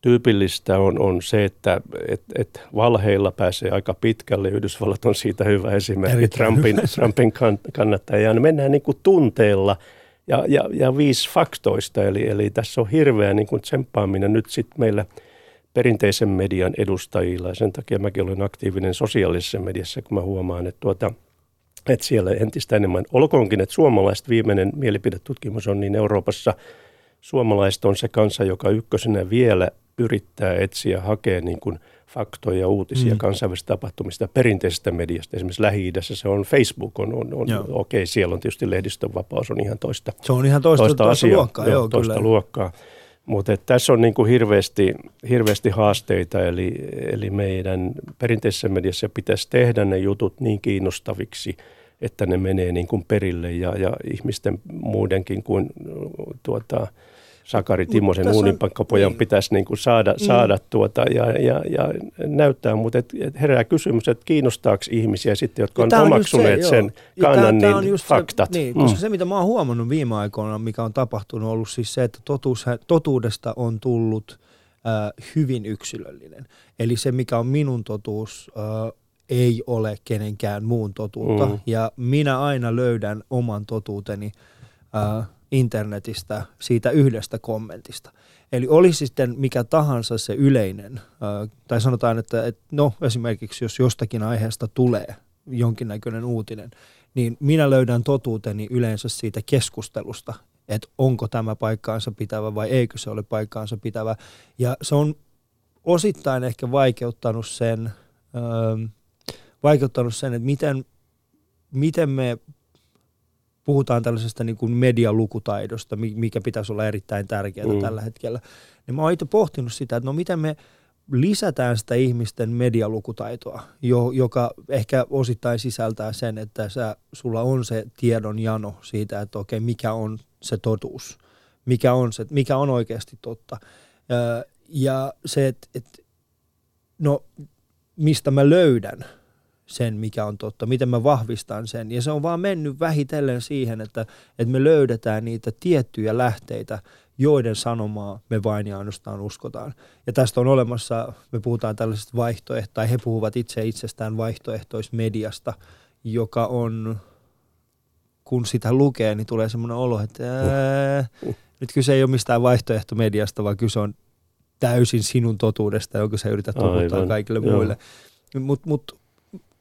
tyypillistä on, on se, että et, et valheilla pääsee aika pitkälle. Yhdysvallat on siitä hyvä esimerkki Trumpin, Trumpin kannattaja. Ja mennään niin kuin tunteella ja, ja, ja viisi faktoista. Eli, eli tässä on hirveä niin kuin tsemppaaminen nyt sitten meillä perinteisen median edustajilla. Ja sen takia mäkin olen aktiivinen sosiaalisessa mediassa, kun mä huomaan, että tuota, että siellä entistä enemmän, olkoonkin, että suomalaiset viimeinen mielipidetutkimus on niin Euroopassa, suomalaiset on se kansa, joka ykkösenä vielä yrittää etsiä, hakea niin kuin faktoja, uutisia mm. kansainvälisistä tapahtumista perinteisestä mediasta. Esimerkiksi Lähi-idässä se on Facebook, on, on, on okei, okay, siellä on tietysti lehdistön vapaus, on ihan toista, se on ihan toista, toista, toista asiaa, luokkaa. Joo, toista kyllä. luokkaa. Mutta tässä on niin kuin hirveästi, hirveästi haasteita, eli, eli meidän perinteisessä mediassa pitäisi tehdä ne jutut niin kiinnostaviksi, että ne menee niin kuin perille ja, ja ihmisten muidenkin kuin tuota, Sakari Timosen uuninpankkapojan niin. pitäisi niin kuin saada, mm. saada tuota ja, ja, ja näyttää, mutta et, et herää kysymys, että kiinnostaako ihmisiä sitten, jotka on omaksuneet se, sen kannan, tämä, niin faktat. Se, niin, koska mm. se, mitä mä oon huomannut viime aikoina, mikä on tapahtunut, on ollut siis se, että totuus, totuudesta on tullut äh, hyvin yksilöllinen. Eli se, mikä on minun totuus, äh, ei ole kenenkään muun totuutta. Mm. Ja minä aina löydän oman totuuteni äh, internetistä siitä yhdestä kommentista. Eli olisi sitten mikä tahansa se yleinen, tai sanotaan, että, että no esimerkiksi jos jostakin aiheesta tulee jonkinnäköinen uutinen, niin minä löydän totuuteni yleensä siitä keskustelusta, että onko tämä paikkaansa pitävä vai eikö se ole paikkaansa pitävä. Ja se on osittain ehkä vaikeuttanut sen, vaikeuttanut sen että miten, miten me puhutaan tällaisesta niin kuin medialukutaidosta, mikä pitäisi olla erittäin tärkeää mm. tällä hetkellä, niin mä oon itse pohtinut sitä, että no miten me lisätään sitä ihmisten medialukutaitoa, jo, joka ehkä osittain sisältää sen, että sä, sulla on se tiedon jano siitä, että okei, mikä on se totuus, mikä on, se, mikä on oikeasti totta. Ja se, että, että no mistä mä löydän sen, mikä on totta, miten mä vahvistan sen. Ja se on vaan mennyt vähitellen siihen, että, että me löydetään niitä tiettyjä lähteitä, joiden sanomaa me vain ja ainoastaan uskotaan. Ja tästä on olemassa, me puhutaan tällaisesta vaihtoehtoista, tai he puhuvat itse itsestään vaihtoehtoismediasta, joka on, kun sitä lukee, niin tulee semmoinen olo, että ää, nyt kyse ei ole mistään vaihtoehtomediasta, vaan kyse on täysin sinun totuudesta, jonka sä yrität toputtaa kaikille Joo. muille. Mutta mut,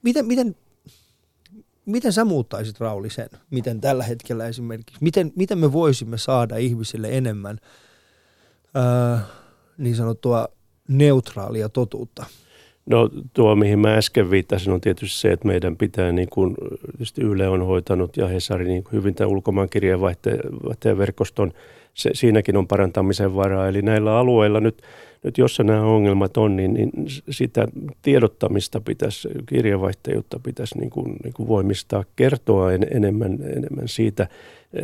miten, miten, miten sä muuttaisit Rauli sen, miten tällä hetkellä esimerkiksi, miten, miten me voisimme saada ihmisille enemmän ää, niin sanottua neutraalia totuutta? No tuo, mihin mä äsken viittasin, on tietysti se, että meidän pitää, niin kuin Yle on hoitanut ja Hesari niin hyvin tämän ulkomaankirjeenvaihteen verkoston, se, siinäkin on parantamisen varaa. Eli näillä alueilla nyt nyt jos nämä ongelmat on, niin, niin sitä tiedottamista pitäisi, kirjavaihtajuutta pitäisi niin kuin, niin kuin voimistaa, kertoa en, enemmän, enemmän siitä.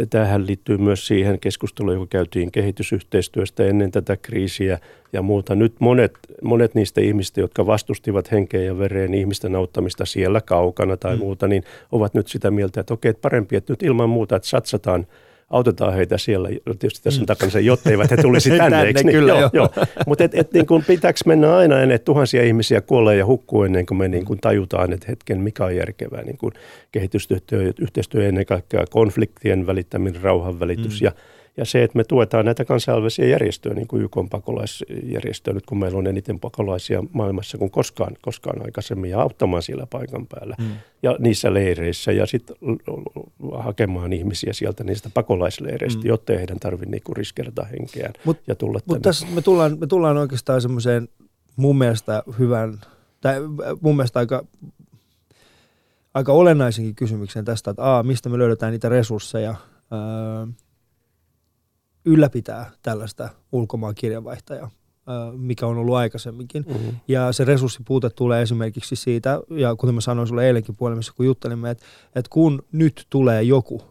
Tähän liittyy myös siihen keskusteluun, joka käytiin kehitysyhteistyöstä ennen tätä kriisiä ja muuta. Nyt monet, monet niistä ihmistä, jotka vastustivat henkeen ja vereen ihmisten auttamista siellä kaukana tai mm. muuta, niin ovat nyt sitä mieltä, että okei, että parempi, että nyt ilman muuta, että satsataan – autetaan heitä siellä. Tietysti tässä on mm. takana se, jotta eivät he tulisi tänne, tänne eikö niin? Kyllä, joo. joo. Mutta et, et, niin kuin, pitääkö mennä aina ennen, että tuhansia ihmisiä kuolee ja hukkuu ennen kuin me niin kuin tajutaan, että hetken mikä on järkevää. Niin kuin kehitysyhteistyö yhteistyö ennen kaikkea konfliktien välittäminen, rauhanvälitys mm. ja ja se, että me tuetaan näitä kansainvälisiä järjestöjä, niin kuin YK pakolaisjärjestöä, nyt kun meillä on eniten pakolaisia maailmassa kuin koskaan, koskaan aikaisemmin, ja auttamaan siellä paikan päällä mm. ja niissä leireissä, ja sitten hakemaan ihmisiä sieltä niistä pakolaisleireistä, mm. jotta heidän tarvitse niinku riskeerata henkeään mut, ja tulla Mutta tässä me tullaan, me tullaan oikeastaan semmoiseen mun mielestä hyvän, tai mun mielestä aika aika olennaisenkin kysymyksen tästä, että a, mistä me löydetään niitä resursseja, öö, ylläpitää tällaista ulkomaan kirjanvaihtajaa, mikä on ollut aikaisemminkin. Mm-hmm. Ja se resurssipuute tulee esimerkiksi siitä, ja kuten mä sanoin sulle eilenkin puolemissa, kun juttelimme, että, että kun nyt tulee joku,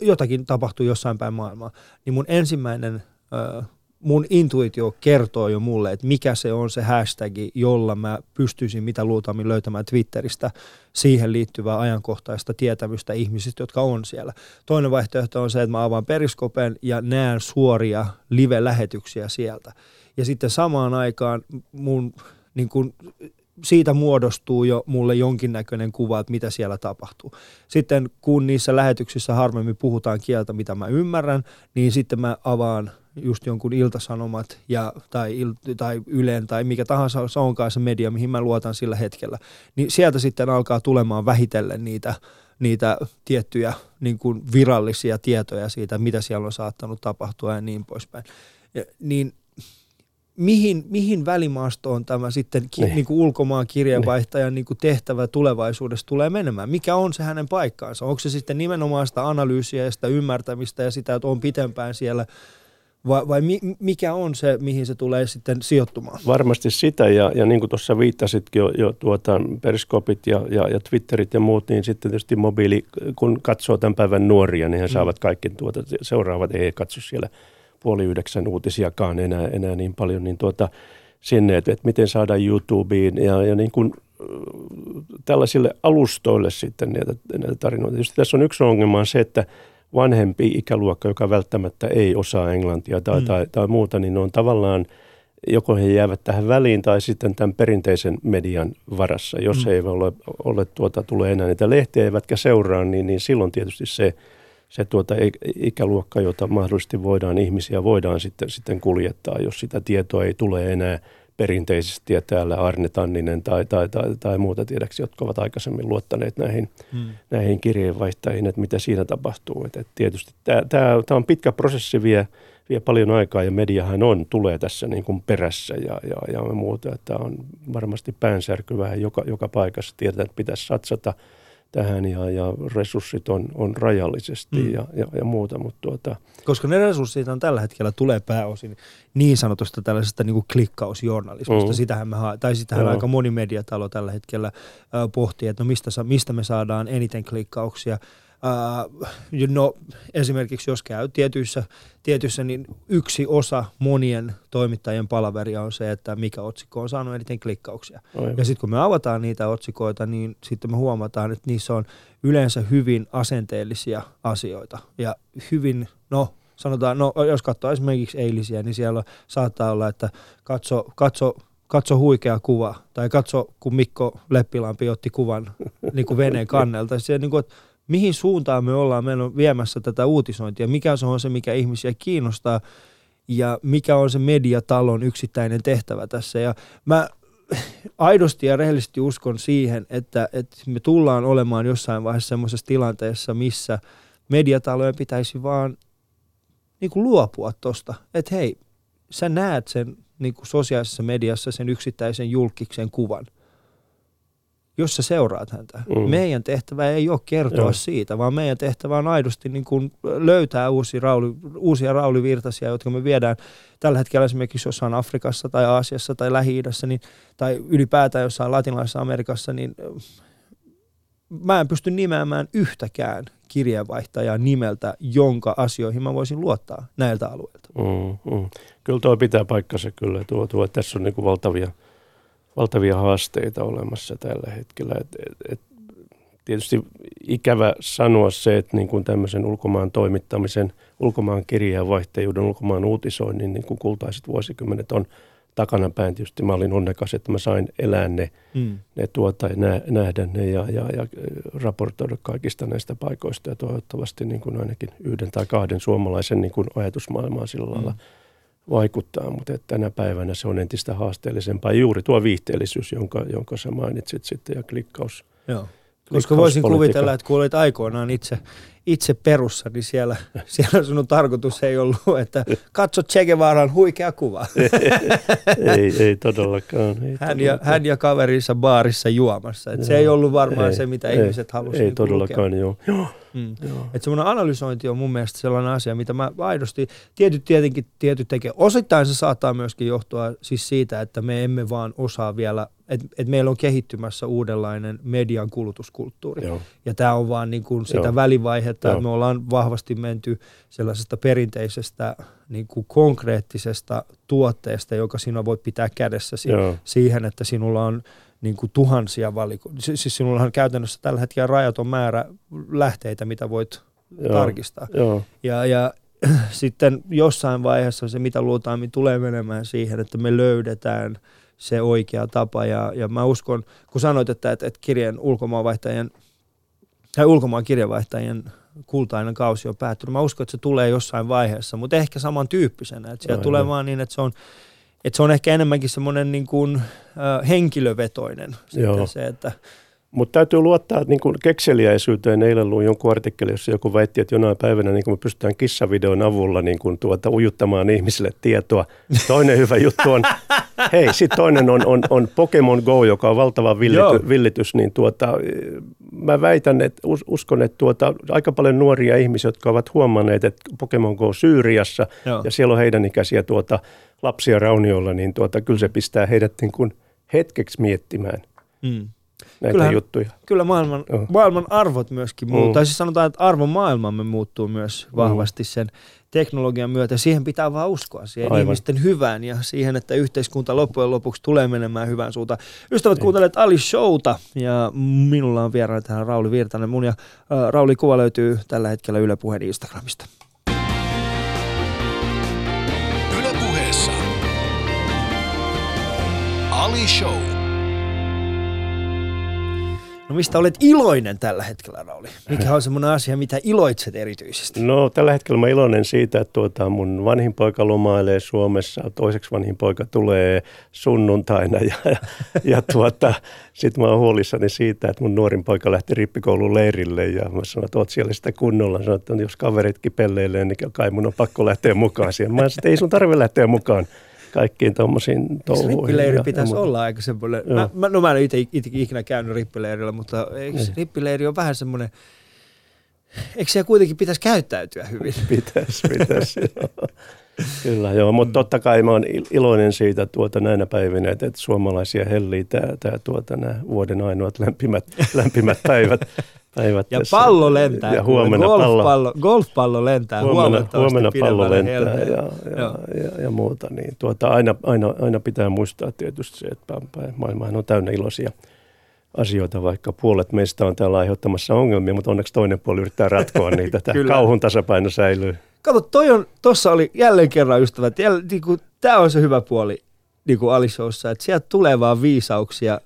jotakin tapahtuu jossain päin maailmaa, niin mun ensimmäinen mun intuitio kertoo jo mulle, että mikä se on se hashtag, jolla mä pystyisin mitä luultavasti löytämään Twitteristä siihen liittyvää ajankohtaista tietämystä ihmisistä, jotka on siellä. Toinen vaihtoehto on se, että mä avaan periskopen ja näen suoria live-lähetyksiä sieltä. Ja sitten samaan aikaan mun niin kun, siitä muodostuu jo mulle jonkinnäköinen kuva, että mitä siellä tapahtuu. Sitten kun niissä lähetyksissä harvemmin puhutaan kieltä, mitä mä ymmärrän, niin sitten mä avaan just jonkun iltasanomat ja, tai, il, tai Ylen tai mikä tahansa se onkaan se media, mihin mä luotan sillä hetkellä, niin sieltä sitten alkaa tulemaan vähitellen niitä, niitä tiettyjä niin kuin virallisia tietoja siitä, mitä siellä on saattanut tapahtua ja niin poispäin. Ja, niin mihin, mihin välimaastoon tämä sitten ki, niin. Niin kuin ulkomaan kirjeenvaihtajan niin. Niin tehtävä tulevaisuudessa tulee menemään? Mikä on se hänen paikkaansa? Onko se sitten nimenomaan sitä analyysiä ja sitä ymmärtämistä ja sitä, että on pitempään siellä – vai, vai mi, mikä on se, mihin se tulee sitten sijoittumaan? Varmasti sitä, ja, ja niin kuin tuossa viittasitkin jo, jo tuota, periskopit ja, ja, ja Twitterit ja muut, niin sitten tietysti mobiili, kun katsoo tämän päivän nuoria, niin he mm. saavat kaikki tuota, seuraavat, ei katso siellä puoli yhdeksän uutisiakaan enää, enää niin paljon, niin tuota, sinne, että, että miten saada YouTubeen ja, ja niin kuin tällaisille alustoille sitten näitä, näitä tarinoita. Tietysti tässä on yksi ongelma on se, että vanhempi ikäluokka, joka välttämättä ei osaa englantia tai, mm. tai, tai muuta, niin ne on tavallaan, joko he jäävät tähän väliin tai sitten tämän perinteisen median varassa. Jos mm. he eivät ole, ole tuota, tulee enää niitä lehtiä eivätkä seuraa, niin, niin silloin tietysti se, se tuota ikäluokka, jota mahdollisesti voidaan, ihmisiä voidaan sitten, sitten kuljettaa, jos sitä tietoa ei tule enää – perinteisesti ja täällä Arne Tanninen tai, tai, tai, tai muuta tiedäksi, jotka ovat aikaisemmin luottaneet näihin, hmm. näihin kirjeenvaihtajiin, että mitä siinä tapahtuu. Et, et tietysti tämä on pitkä prosessi, vie, vie paljon aikaa ja mediahan on, tulee tässä niin kuin perässä ja, ja, ja muuta. Tämä on varmasti päänsärky vähän joka, joka paikassa. Tiedetään, että pitäisi satsata – tähän ja, ja resurssit on, on rajallisesti mm. ja, ja, ja muuta. Mutta tuota. Koska ne resurssit on tällä hetkellä tulee pääosin niin sanotusta tällaisesta niin kuin klikkausjournalismista. Mm. Sitähän me, tai sitähän Joo. aika moni mediatalo tällä hetkellä äh, pohtii, että no mistä, mistä me saadaan eniten klikkauksia – no, esimerkiksi jos käy tietyissä, tietyissä, niin yksi osa monien toimittajien palaveria on se, että mikä otsikko on saanut eniten klikkauksia. Aivan. Ja sitten kun me avataan niitä otsikoita, niin sitten me huomataan, että niissä on yleensä hyvin asenteellisia asioita ja hyvin, no sanotaan, no jos katsoo esimerkiksi eilisiä, niin siellä saattaa olla, että katso, katso katso huikea kuva, tai katso, kun Mikko Leppilampi otti kuvan niin kuin veneen kannelta. Se, niin kuin, että mihin suuntaan me ollaan mennyt viemässä tätä uutisointia, mikä se on se, mikä ihmisiä kiinnostaa ja mikä on se mediatalon yksittäinen tehtävä tässä. Ja mä aidosti ja rehellisesti uskon siihen, että, että me tullaan olemaan jossain vaiheessa semmoisessa tilanteessa, missä mediatalojen pitäisi vaan niin kuin luopua tuosta, että hei, sä näet sen niin kuin sosiaalisessa mediassa sen yksittäisen julkiksen kuvan jos sä seuraat häntä. Mm. Meidän tehtävä ei ole kertoa Joo. siitä, vaan meidän tehtävä on aidosti niin kuin löytää uusia, rauli, uusia raulivirtaisia, jotka me viedään tällä hetkellä esimerkiksi jossain Afrikassa tai Aasiassa tai Lähi-idässä niin, tai ylipäätään jossain latinalaisessa Amerikassa, niin mä en pysty nimeämään yhtäkään kirjeenvaihtajaa nimeltä, jonka asioihin mä voisin luottaa näiltä alueilta. Mm, mm. Kyllä tuo pitää paikkansa kyllä. Tuo, tuo, tässä on niin kuin valtavia – valtavia haasteita olemassa tällä hetkellä. Et, et, et, tietysti ikävä sanoa se, että niin kuin tämmöisen ulkomaan toimittamisen, ulkomaan kirjeenvaihtajuuden, ulkomaan uutisoinnin niin kuin kultaiset vuosikymmenet on takana päin. Tietysti mä olin onnekas, että mä sain elää ne, mm. ne tuota, nä, nähdä ne ja, ja, ja raportoida kaikista näistä paikoista ja toivottavasti niin kuin ainakin yhden tai kahden suomalaisen niin kuin ajatusmaailmaa sillä lailla mm vaikuttaa, mutta että tänä päivänä se on entistä haasteellisempaa. Juuri tuo viihteellisyys, jonka, jonka sä mainitsit sitten ja klikkaus. Joo. Koska voisin kuvitella, että kun olit aikoinaan itse, itse perussa, niin siellä, siellä sun tarkoitus ei ollut, että katso Che Guevaran huikea kuva. ei, ei todellakaan. Ei hän, ja, hän ja kaverinsa baarissa juomassa. Et se ei ollut varmaan ei, se, mitä ei, ihmiset halusivat Ei niin todellakaan, lukea. joo. joo. Mm. Että semmoinen analysointi on mun mielestä sellainen asia, mitä mä aidosti, tietyt tietenkin tietyt tekee. Osittain se saattaa myöskin johtua siis siitä, että me emme vaan osaa vielä, että et meillä on kehittymässä uudenlainen median kulutuskulttuuri. Joo. Ja tämä on vaan niin kuin sitä Joo. välivaihetta, Joo. että me ollaan vahvasti menty sellaisesta perinteisestä niin kuin konkreettisesta tuotteesta, joka sinua voi pitää kädessäsi, Joo. siihen, että sinulla on niin kuin tuhansia valikoita. Siis sinulla on käytännössä tällä hetkellä rajaton määrä lähteitä, mitä voit Joo, tarkistaa. Jo. Ja, ja sitten jossain vaiheessa se, mitä luultaan, niin tulee menemään siihen, että me löydetään se oikea tapa. Ja, ja mä uskon, kun sanoit, että, että, että kirjan ulkomaanvaihtajien tai ulkomaan kirjanvaihtajien kultainen kausi on päättynyt. Mä uskon, että se tulee jossain vaiheessa, mutta ehkä samantyyppisenä. Että sieltä tulee vaan niin, että se on että se on ehkä enemmänkin semmoinen niin kuin, äh, henkilövetoinen. Joo. Se, että mutta täytyy luottaa niin kuin kekseliäisyyteen. Eilen luin jonkun artikkeli, jossa joku väitti, että jonain päivänä niin kuin me pystytään kissavideon avulla niin kuin tuota, ujuttamaan ihmisille tietoa. Toinen hyvä juttu on, hei, sitten toinen on, on, on Pokemon Go, joka on valtava villity, villitys. Niin tuota, mä väitän, että uskon, että tuota, aika paljon nuoria ihmisiä, jotka ovat huomanneet, että Pokemon Go Syyriassa Joo. ja siellä on heidän ikäisiä tuota, lapsia raunioilla, niin tuota, kyllä se pistää heidät niin kuin hetkeksi miettimään. Mm näitä Kyllähän, juttuja. Kyllä maailman, oh. maailman arvot myöskin muuttuu. Mm. Tai siis sanotaan, että arvon maailmamme muuttuu myös mm. vahvasti sen teknologian myötä. Siihen pitää vaan uskoa, siihen Aivan. ihmisten hyvään ja siihen, että yhteiskunta loppujen lopuksi tulee menemään hyvään suuntaan. Ystävät, kuuntelet Ali Showta ja minulla on vieraana tähän Rauli Virtanen. Mun ja äh, Rauli kuva löytyy tällä hetkellä Yle Puheen Instagramista. Yle Puheessa Ali Show. Mistä olet iloinen tällä hetkellä, Rauli? Mikä on semmoinen asia, mitä iloitset erityisesti? No tällä hetkellä mä iloinen siitä, että tuota, mun vanhin poika lomailee Suomessa, toiseksi vanhin poika tulee sunnuntaina ja, ja, ja tuota, sitten mä oon huolissani siitä, että mun nuorin poika lähti rippikoulun leirille ja mä sanoin, että oot siellä sitä kunnolla. Sanoin, että jos kaveritkin pelleilee, niin kai mun on pakko lähteä mukaan siihen. Mä sanoin, että ei sun tarvitse lähteä mukaan kaikkiin tuommoisiin touhuihin. Rippileiri pitäisi ja, olla aika semmoinen, mä, mä, no mä en itse, itse ikinä käynyt rippileirillä, mutta eikö niin. rippileiri on vähän semmoinen, eikö siellä kuitenkin pitäisi käyttäytyä hyvin? Pitäisi, pitäisi. Kyllä joo, mutta totta kai mä oon iloinen siitä tuota näinä päivinä, että, että suomalaisia hellii tämä, tämä tuota, nämä vuoden ainoat lämpimät, lämpimät päivät. Päivät ja tässä. pallo lentää. Ja huomenna golfpallo, pallo, golfpallo lentää huomenna, huomenna pallo lentää ja, ja, ja, ja, muuta. Niin tuota, aina, aina, aina pitää muistaa tietysti se, että maailma on täynnä iloisia asioita, vaikka puolet meistä on täällä aiheuttamassa ongelmia, mutta onneksi toinen puoli yrittää ratkoa niitä. Tämä kauhun tasapaino säilyy. Kato, toi on, tossa oli jälleen kerran ystävät, niin kuin, tämä on se hyvä puoli niin kuin Alishowssa, että sieltä tulee vaan viisauksia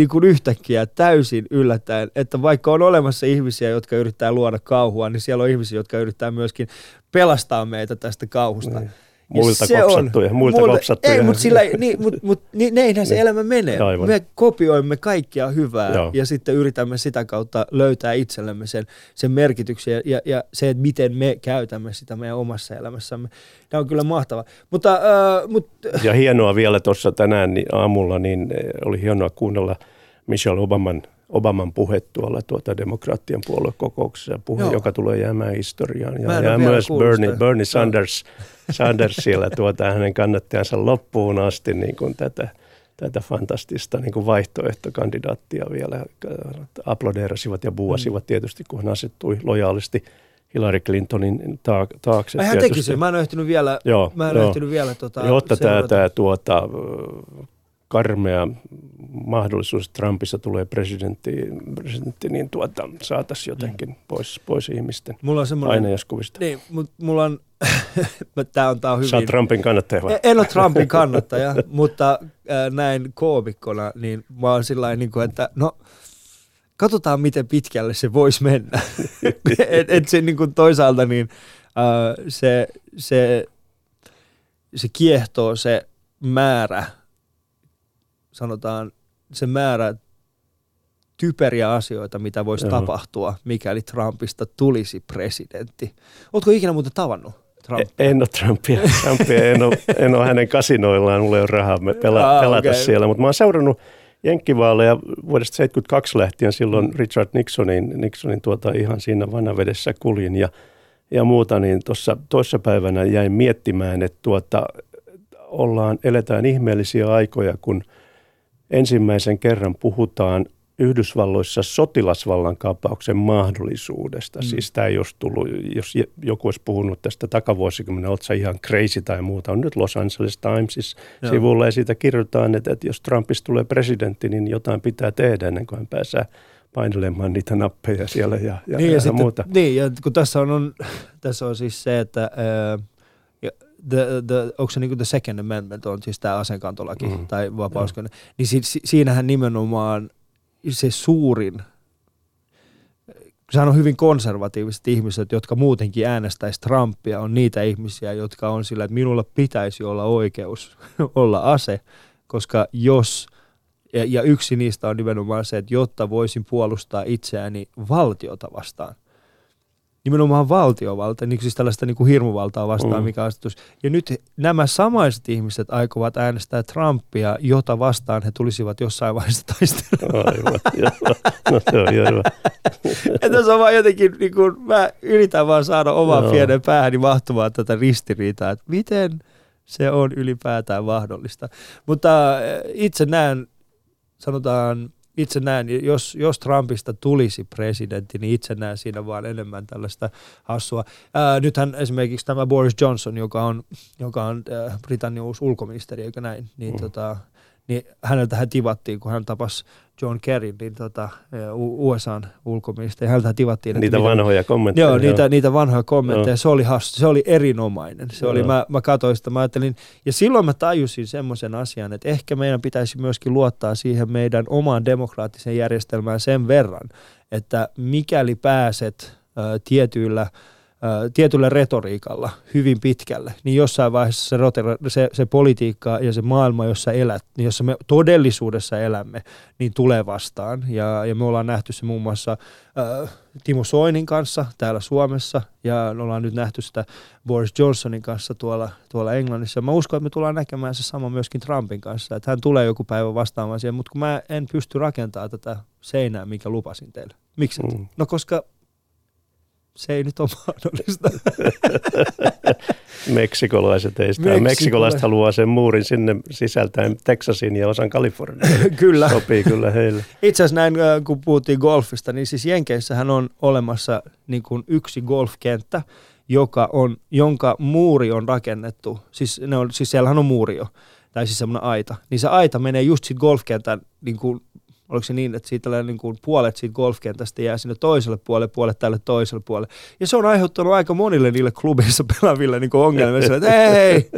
niin kuin yhtäkkiä täysin yllättäen, että vaikka on olemassa ihmisiä, jotka yrittää luoda kauhua, niin siellä on ihmisiä, jotka yrittää myöskin pelastaa meitä tästä kauhusta. Niin. muilta se kopsattuja, on. muilta Multa- kopsattuja. Ei, mutta sillä, niin, mut, mut, niin, näinhän se Niin. elämä menee. Aivan. Me kopioimme kaikkia hyvää Joo. ja sitten yritämme sitä kautta löytää itsellemme sen, sen merkityksen ja, ja, se, että miten me käytämme sitä meidän omassa elämässämme. Tämä on kyllä mahtava. Mutta, äh, mut, Ja hienoa vielä tuossa tänään niin aamulla, niin eh, oli hienoa kuunnella Michelle Obaman, Obaman puhe tuolla tuota demokraattien puoluekokouksessa, puhe, Joo. joka tulee jäämään historiaan. Ja, ja myös Bernie. Bernie. Sanders, Sanders siellä tuota, hänen kannattajansa loppuun asti niin kuin tätä, tätä fantastista niin kuin vaihtoehtokandidaattia vielä aplodeerasivat ja buuasivat tietysti, kun hän asettui lojaalisti Hillary Clintonin taak- taakse. ai hän teki sen. Mä en ole ehtinyt vielä, Joo, mä en joo. ehtinyt vielä tota, Jotta tämä tuota, karmea mahdollisuus, että Trumpissa tulee presidentti, presidentti niin tuota, saataisiin jotenkin pois, pois ihmisten Mulla on semmoinen... aineiskuvista. Niin, mutta mulla on... Tämä on, tää on hyvin... Sä Trumpin kannattaja vai? En ole Trumpin kannattaja, mutta äh, näin koomikkona, niin mä oon sillä niin kuin, että no, katsotaan miten pitkälle se voisi mennä. et, et se niin kuin toisaalta niin äh, se, se, se kiehtoo se määrä, sanotaan se määrä typeriä asioita, mitä voisi Joo. tapahtua, mikäli Trumpista tulisi presidentti. Ootko ikinä muuten tavannut Trumpia? En ole Trumpia. Trumpia en, ole, en ole hänen kasinoillaan, mulla ei ole rahaa me pela, Ah, pelata okei. siellä, mutta mä oon seurannut jenkkivaaleja vuodesta 72 lähtien, silloin Richard Nixonin, Nixonin tuota ihan siinä vanavedessä kuljin ja, ja muuta, niin tuossa toissapäivänä jäin miettimään, että tuota, ollaan, eletään ihmeellisiä aikoja, kun ensimmäisen kerran puhutaan Yhdysvalloissa sotilasvallan kaappauksen mahdollisuudesta. Mm. Siis tämä ei olisi tullut, jos joku olisi puhunut tästä takavuosikymmenen, oletko ihan crazy tai muuta. On nyt Los Angeles Timesis Joo. sivulla ja siitä kirjoitetaan, että, että jos Trumpista tulee presidentti, niin jotain pitää tehdä ennen kuin hän pääsee painelemaan niitä nappeja siellä ja, ja, niin, ja, ja, sitten, muuta. Niin, ja kun tässä on, on, tässä on siis se, että ja the, the, onko se niin the second amendment on siis tämä aseenkantolaki Mm. mm. tai vapaus, niin si, si, siinähän nimenomaan se suurin, sehän on hyvin konservatiiviset ihmiset, jotka muutenkin äänestäisi Trumpia, on niitä ihmisiä, jotka on sillä, että minulla pitäisi olla oikeus olla ase, koska jos, ja, ja yksi niistä on nimenomaan se, että jotta voisin puolustaa itseäni valtiota vastaan, nimenomaan valtiovalta, niin siis tällaista niin kuin hirmuvaltaa vastaan, Mm. mikä asetus. Ja nyt nämä samaiset ihmiset aikovat äänestää Trumpia, jota vastaan he tulisivat jossain vaiheessa taistelemaan. Aivan, joo. No se on. Ja tässä on vaan jotenkin, niin kuin, mä yritän vaan saada oman Joo. pienen päähäni mahtumaan tätä ristiriitaa, että miten se on ylipäätään mahdollista. Mutta äh, itse näen, sanotaan, itse näen, jos, jos Trumpista tulisi presidentti, niin itse näen siinä vaan enemmän tällaista hassua. Ää, nythän esimerkiksi tämä Boris Johnson, joka on, joka on äh, Britannian uusi ulkoministeri, eikö näin, niin, mm. tota, niin häneltä hän tivattiin, kun hän tapasi John Kerryn, niin tota, USAn ulkoministeri, häneltä tivattiin. Niitä mitä- vanhoja kommentteja. Joo, niitä, niitä vanhoja kommentteja. Joo. Se oli hassu, se oli erinomainen. Se oli, Joo. mä, mä katsoin sitä, mä ajattelin, ja silloin mä tajusin semmoisen asian, että ehkä meidän pitäisi myöskin luottaa siihen meidän omaan demokraattiseen järjestelmään sen verran, että mikäli pääset ä, tietyillä tietyllä retoriikalla hyvin pitkälle, niin jossain vaiheessa se, se, se politiikka ja se maailma, jossa elät, niin jossa me todellisuudessa elämme, niin tulee vastaan. Ja, ja me ollaan nähty se muun muassa äh, Timo Soinin kanssa täällä Suomessa ja me ollaan nyt nähty sitä Boris Johnsonin kanssa tuolla, tuolla Englannissa. Mä uskon, että me tullaan näkemään se sama myöskin Trumpin kanssa, että hän tulee joku päivä vastaamaan siihen, mutta kun mä en pysty rakentamaan tätä seinää, mikä lupasin teille. Miksi? Mm. No koska se ei nyt ole mahdollista. Meksikolaiset ei sitä. Meksikolaiset. Meksikolaiset haluaa sen muurin sinne sisältäen Texasin ja osan Kaliforniaa. Kyllä. Sopii kyllä heille. Itse asiassa näin, äh, kun puhuttiin golfista, niin siis Jenkeissähän on olemassa niin kuin yksi golfkenttä, joka on, jonka muuri on rakennettu, siis, ne on, siis siellähän on muuri jo, tai siis semmoinen aita, niin se aita menee just siitä golfkentän, niin kuin, oliko se niin, että siitä niin kuin puolet siitä golfkentästä jää sinne toiselle puolelle, puolet tälle toiselle puolelle. Ja se on aiheuttanut aika monille niille klubeissa pelaaville niin kuin ongelmia, että hei,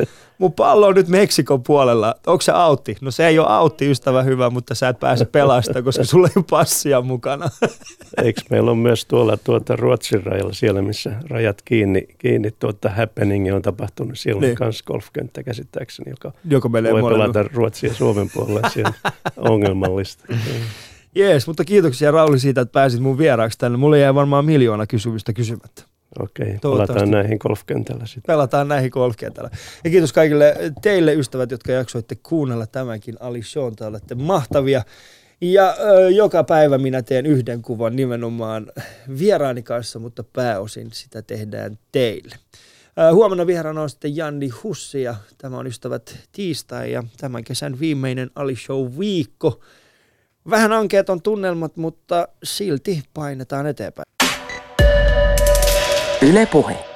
mun pallo on nyt Meksikon puolella. Onko se autti? No se ei ole autti, ystävä hyvä, mutta sä et pääse pelastamaan, koska sulla ei ole passia mukana. Eikö meillä on myös tuolla tuota Ruotsin rajalla, siellä missä rajat kiinni, kiinni tuota happening on tapahtunut. Siellä on Niin. myös golfkenttä käsittääkseni, joka menee voi molemmilla. pelata Ruotsin ja Suomen puolella siellä ongelmallista. Jees, mutta kiitoksia Rauli siitä, että pääsit mun vieraaksi tänne. Mulle jäi varmaan miljoona kysymystä kysymättä. Okei, palataan näihin golfkentällä sitten. Pelataan näihin golfkentällä. Ja kiitos kaikille teille ystävät, jotka jaksoitte kuunnella tämänkin Ali Shown. Te olette mahtavia. Ja ö, joka päivä minä teen yhden kuvan nimenomaan vieraani kanssa, mutta pääosin sitä tehdään teille. Ö, huomenna vieraana on sitten Janni Hussi ja tämä on ystävät tiistai ja tämän kesän viimeinen Ali Show viikko. Vähän ankeat on tunnelmat, mutta silti painetaan eteenpäin. Yle Puhe.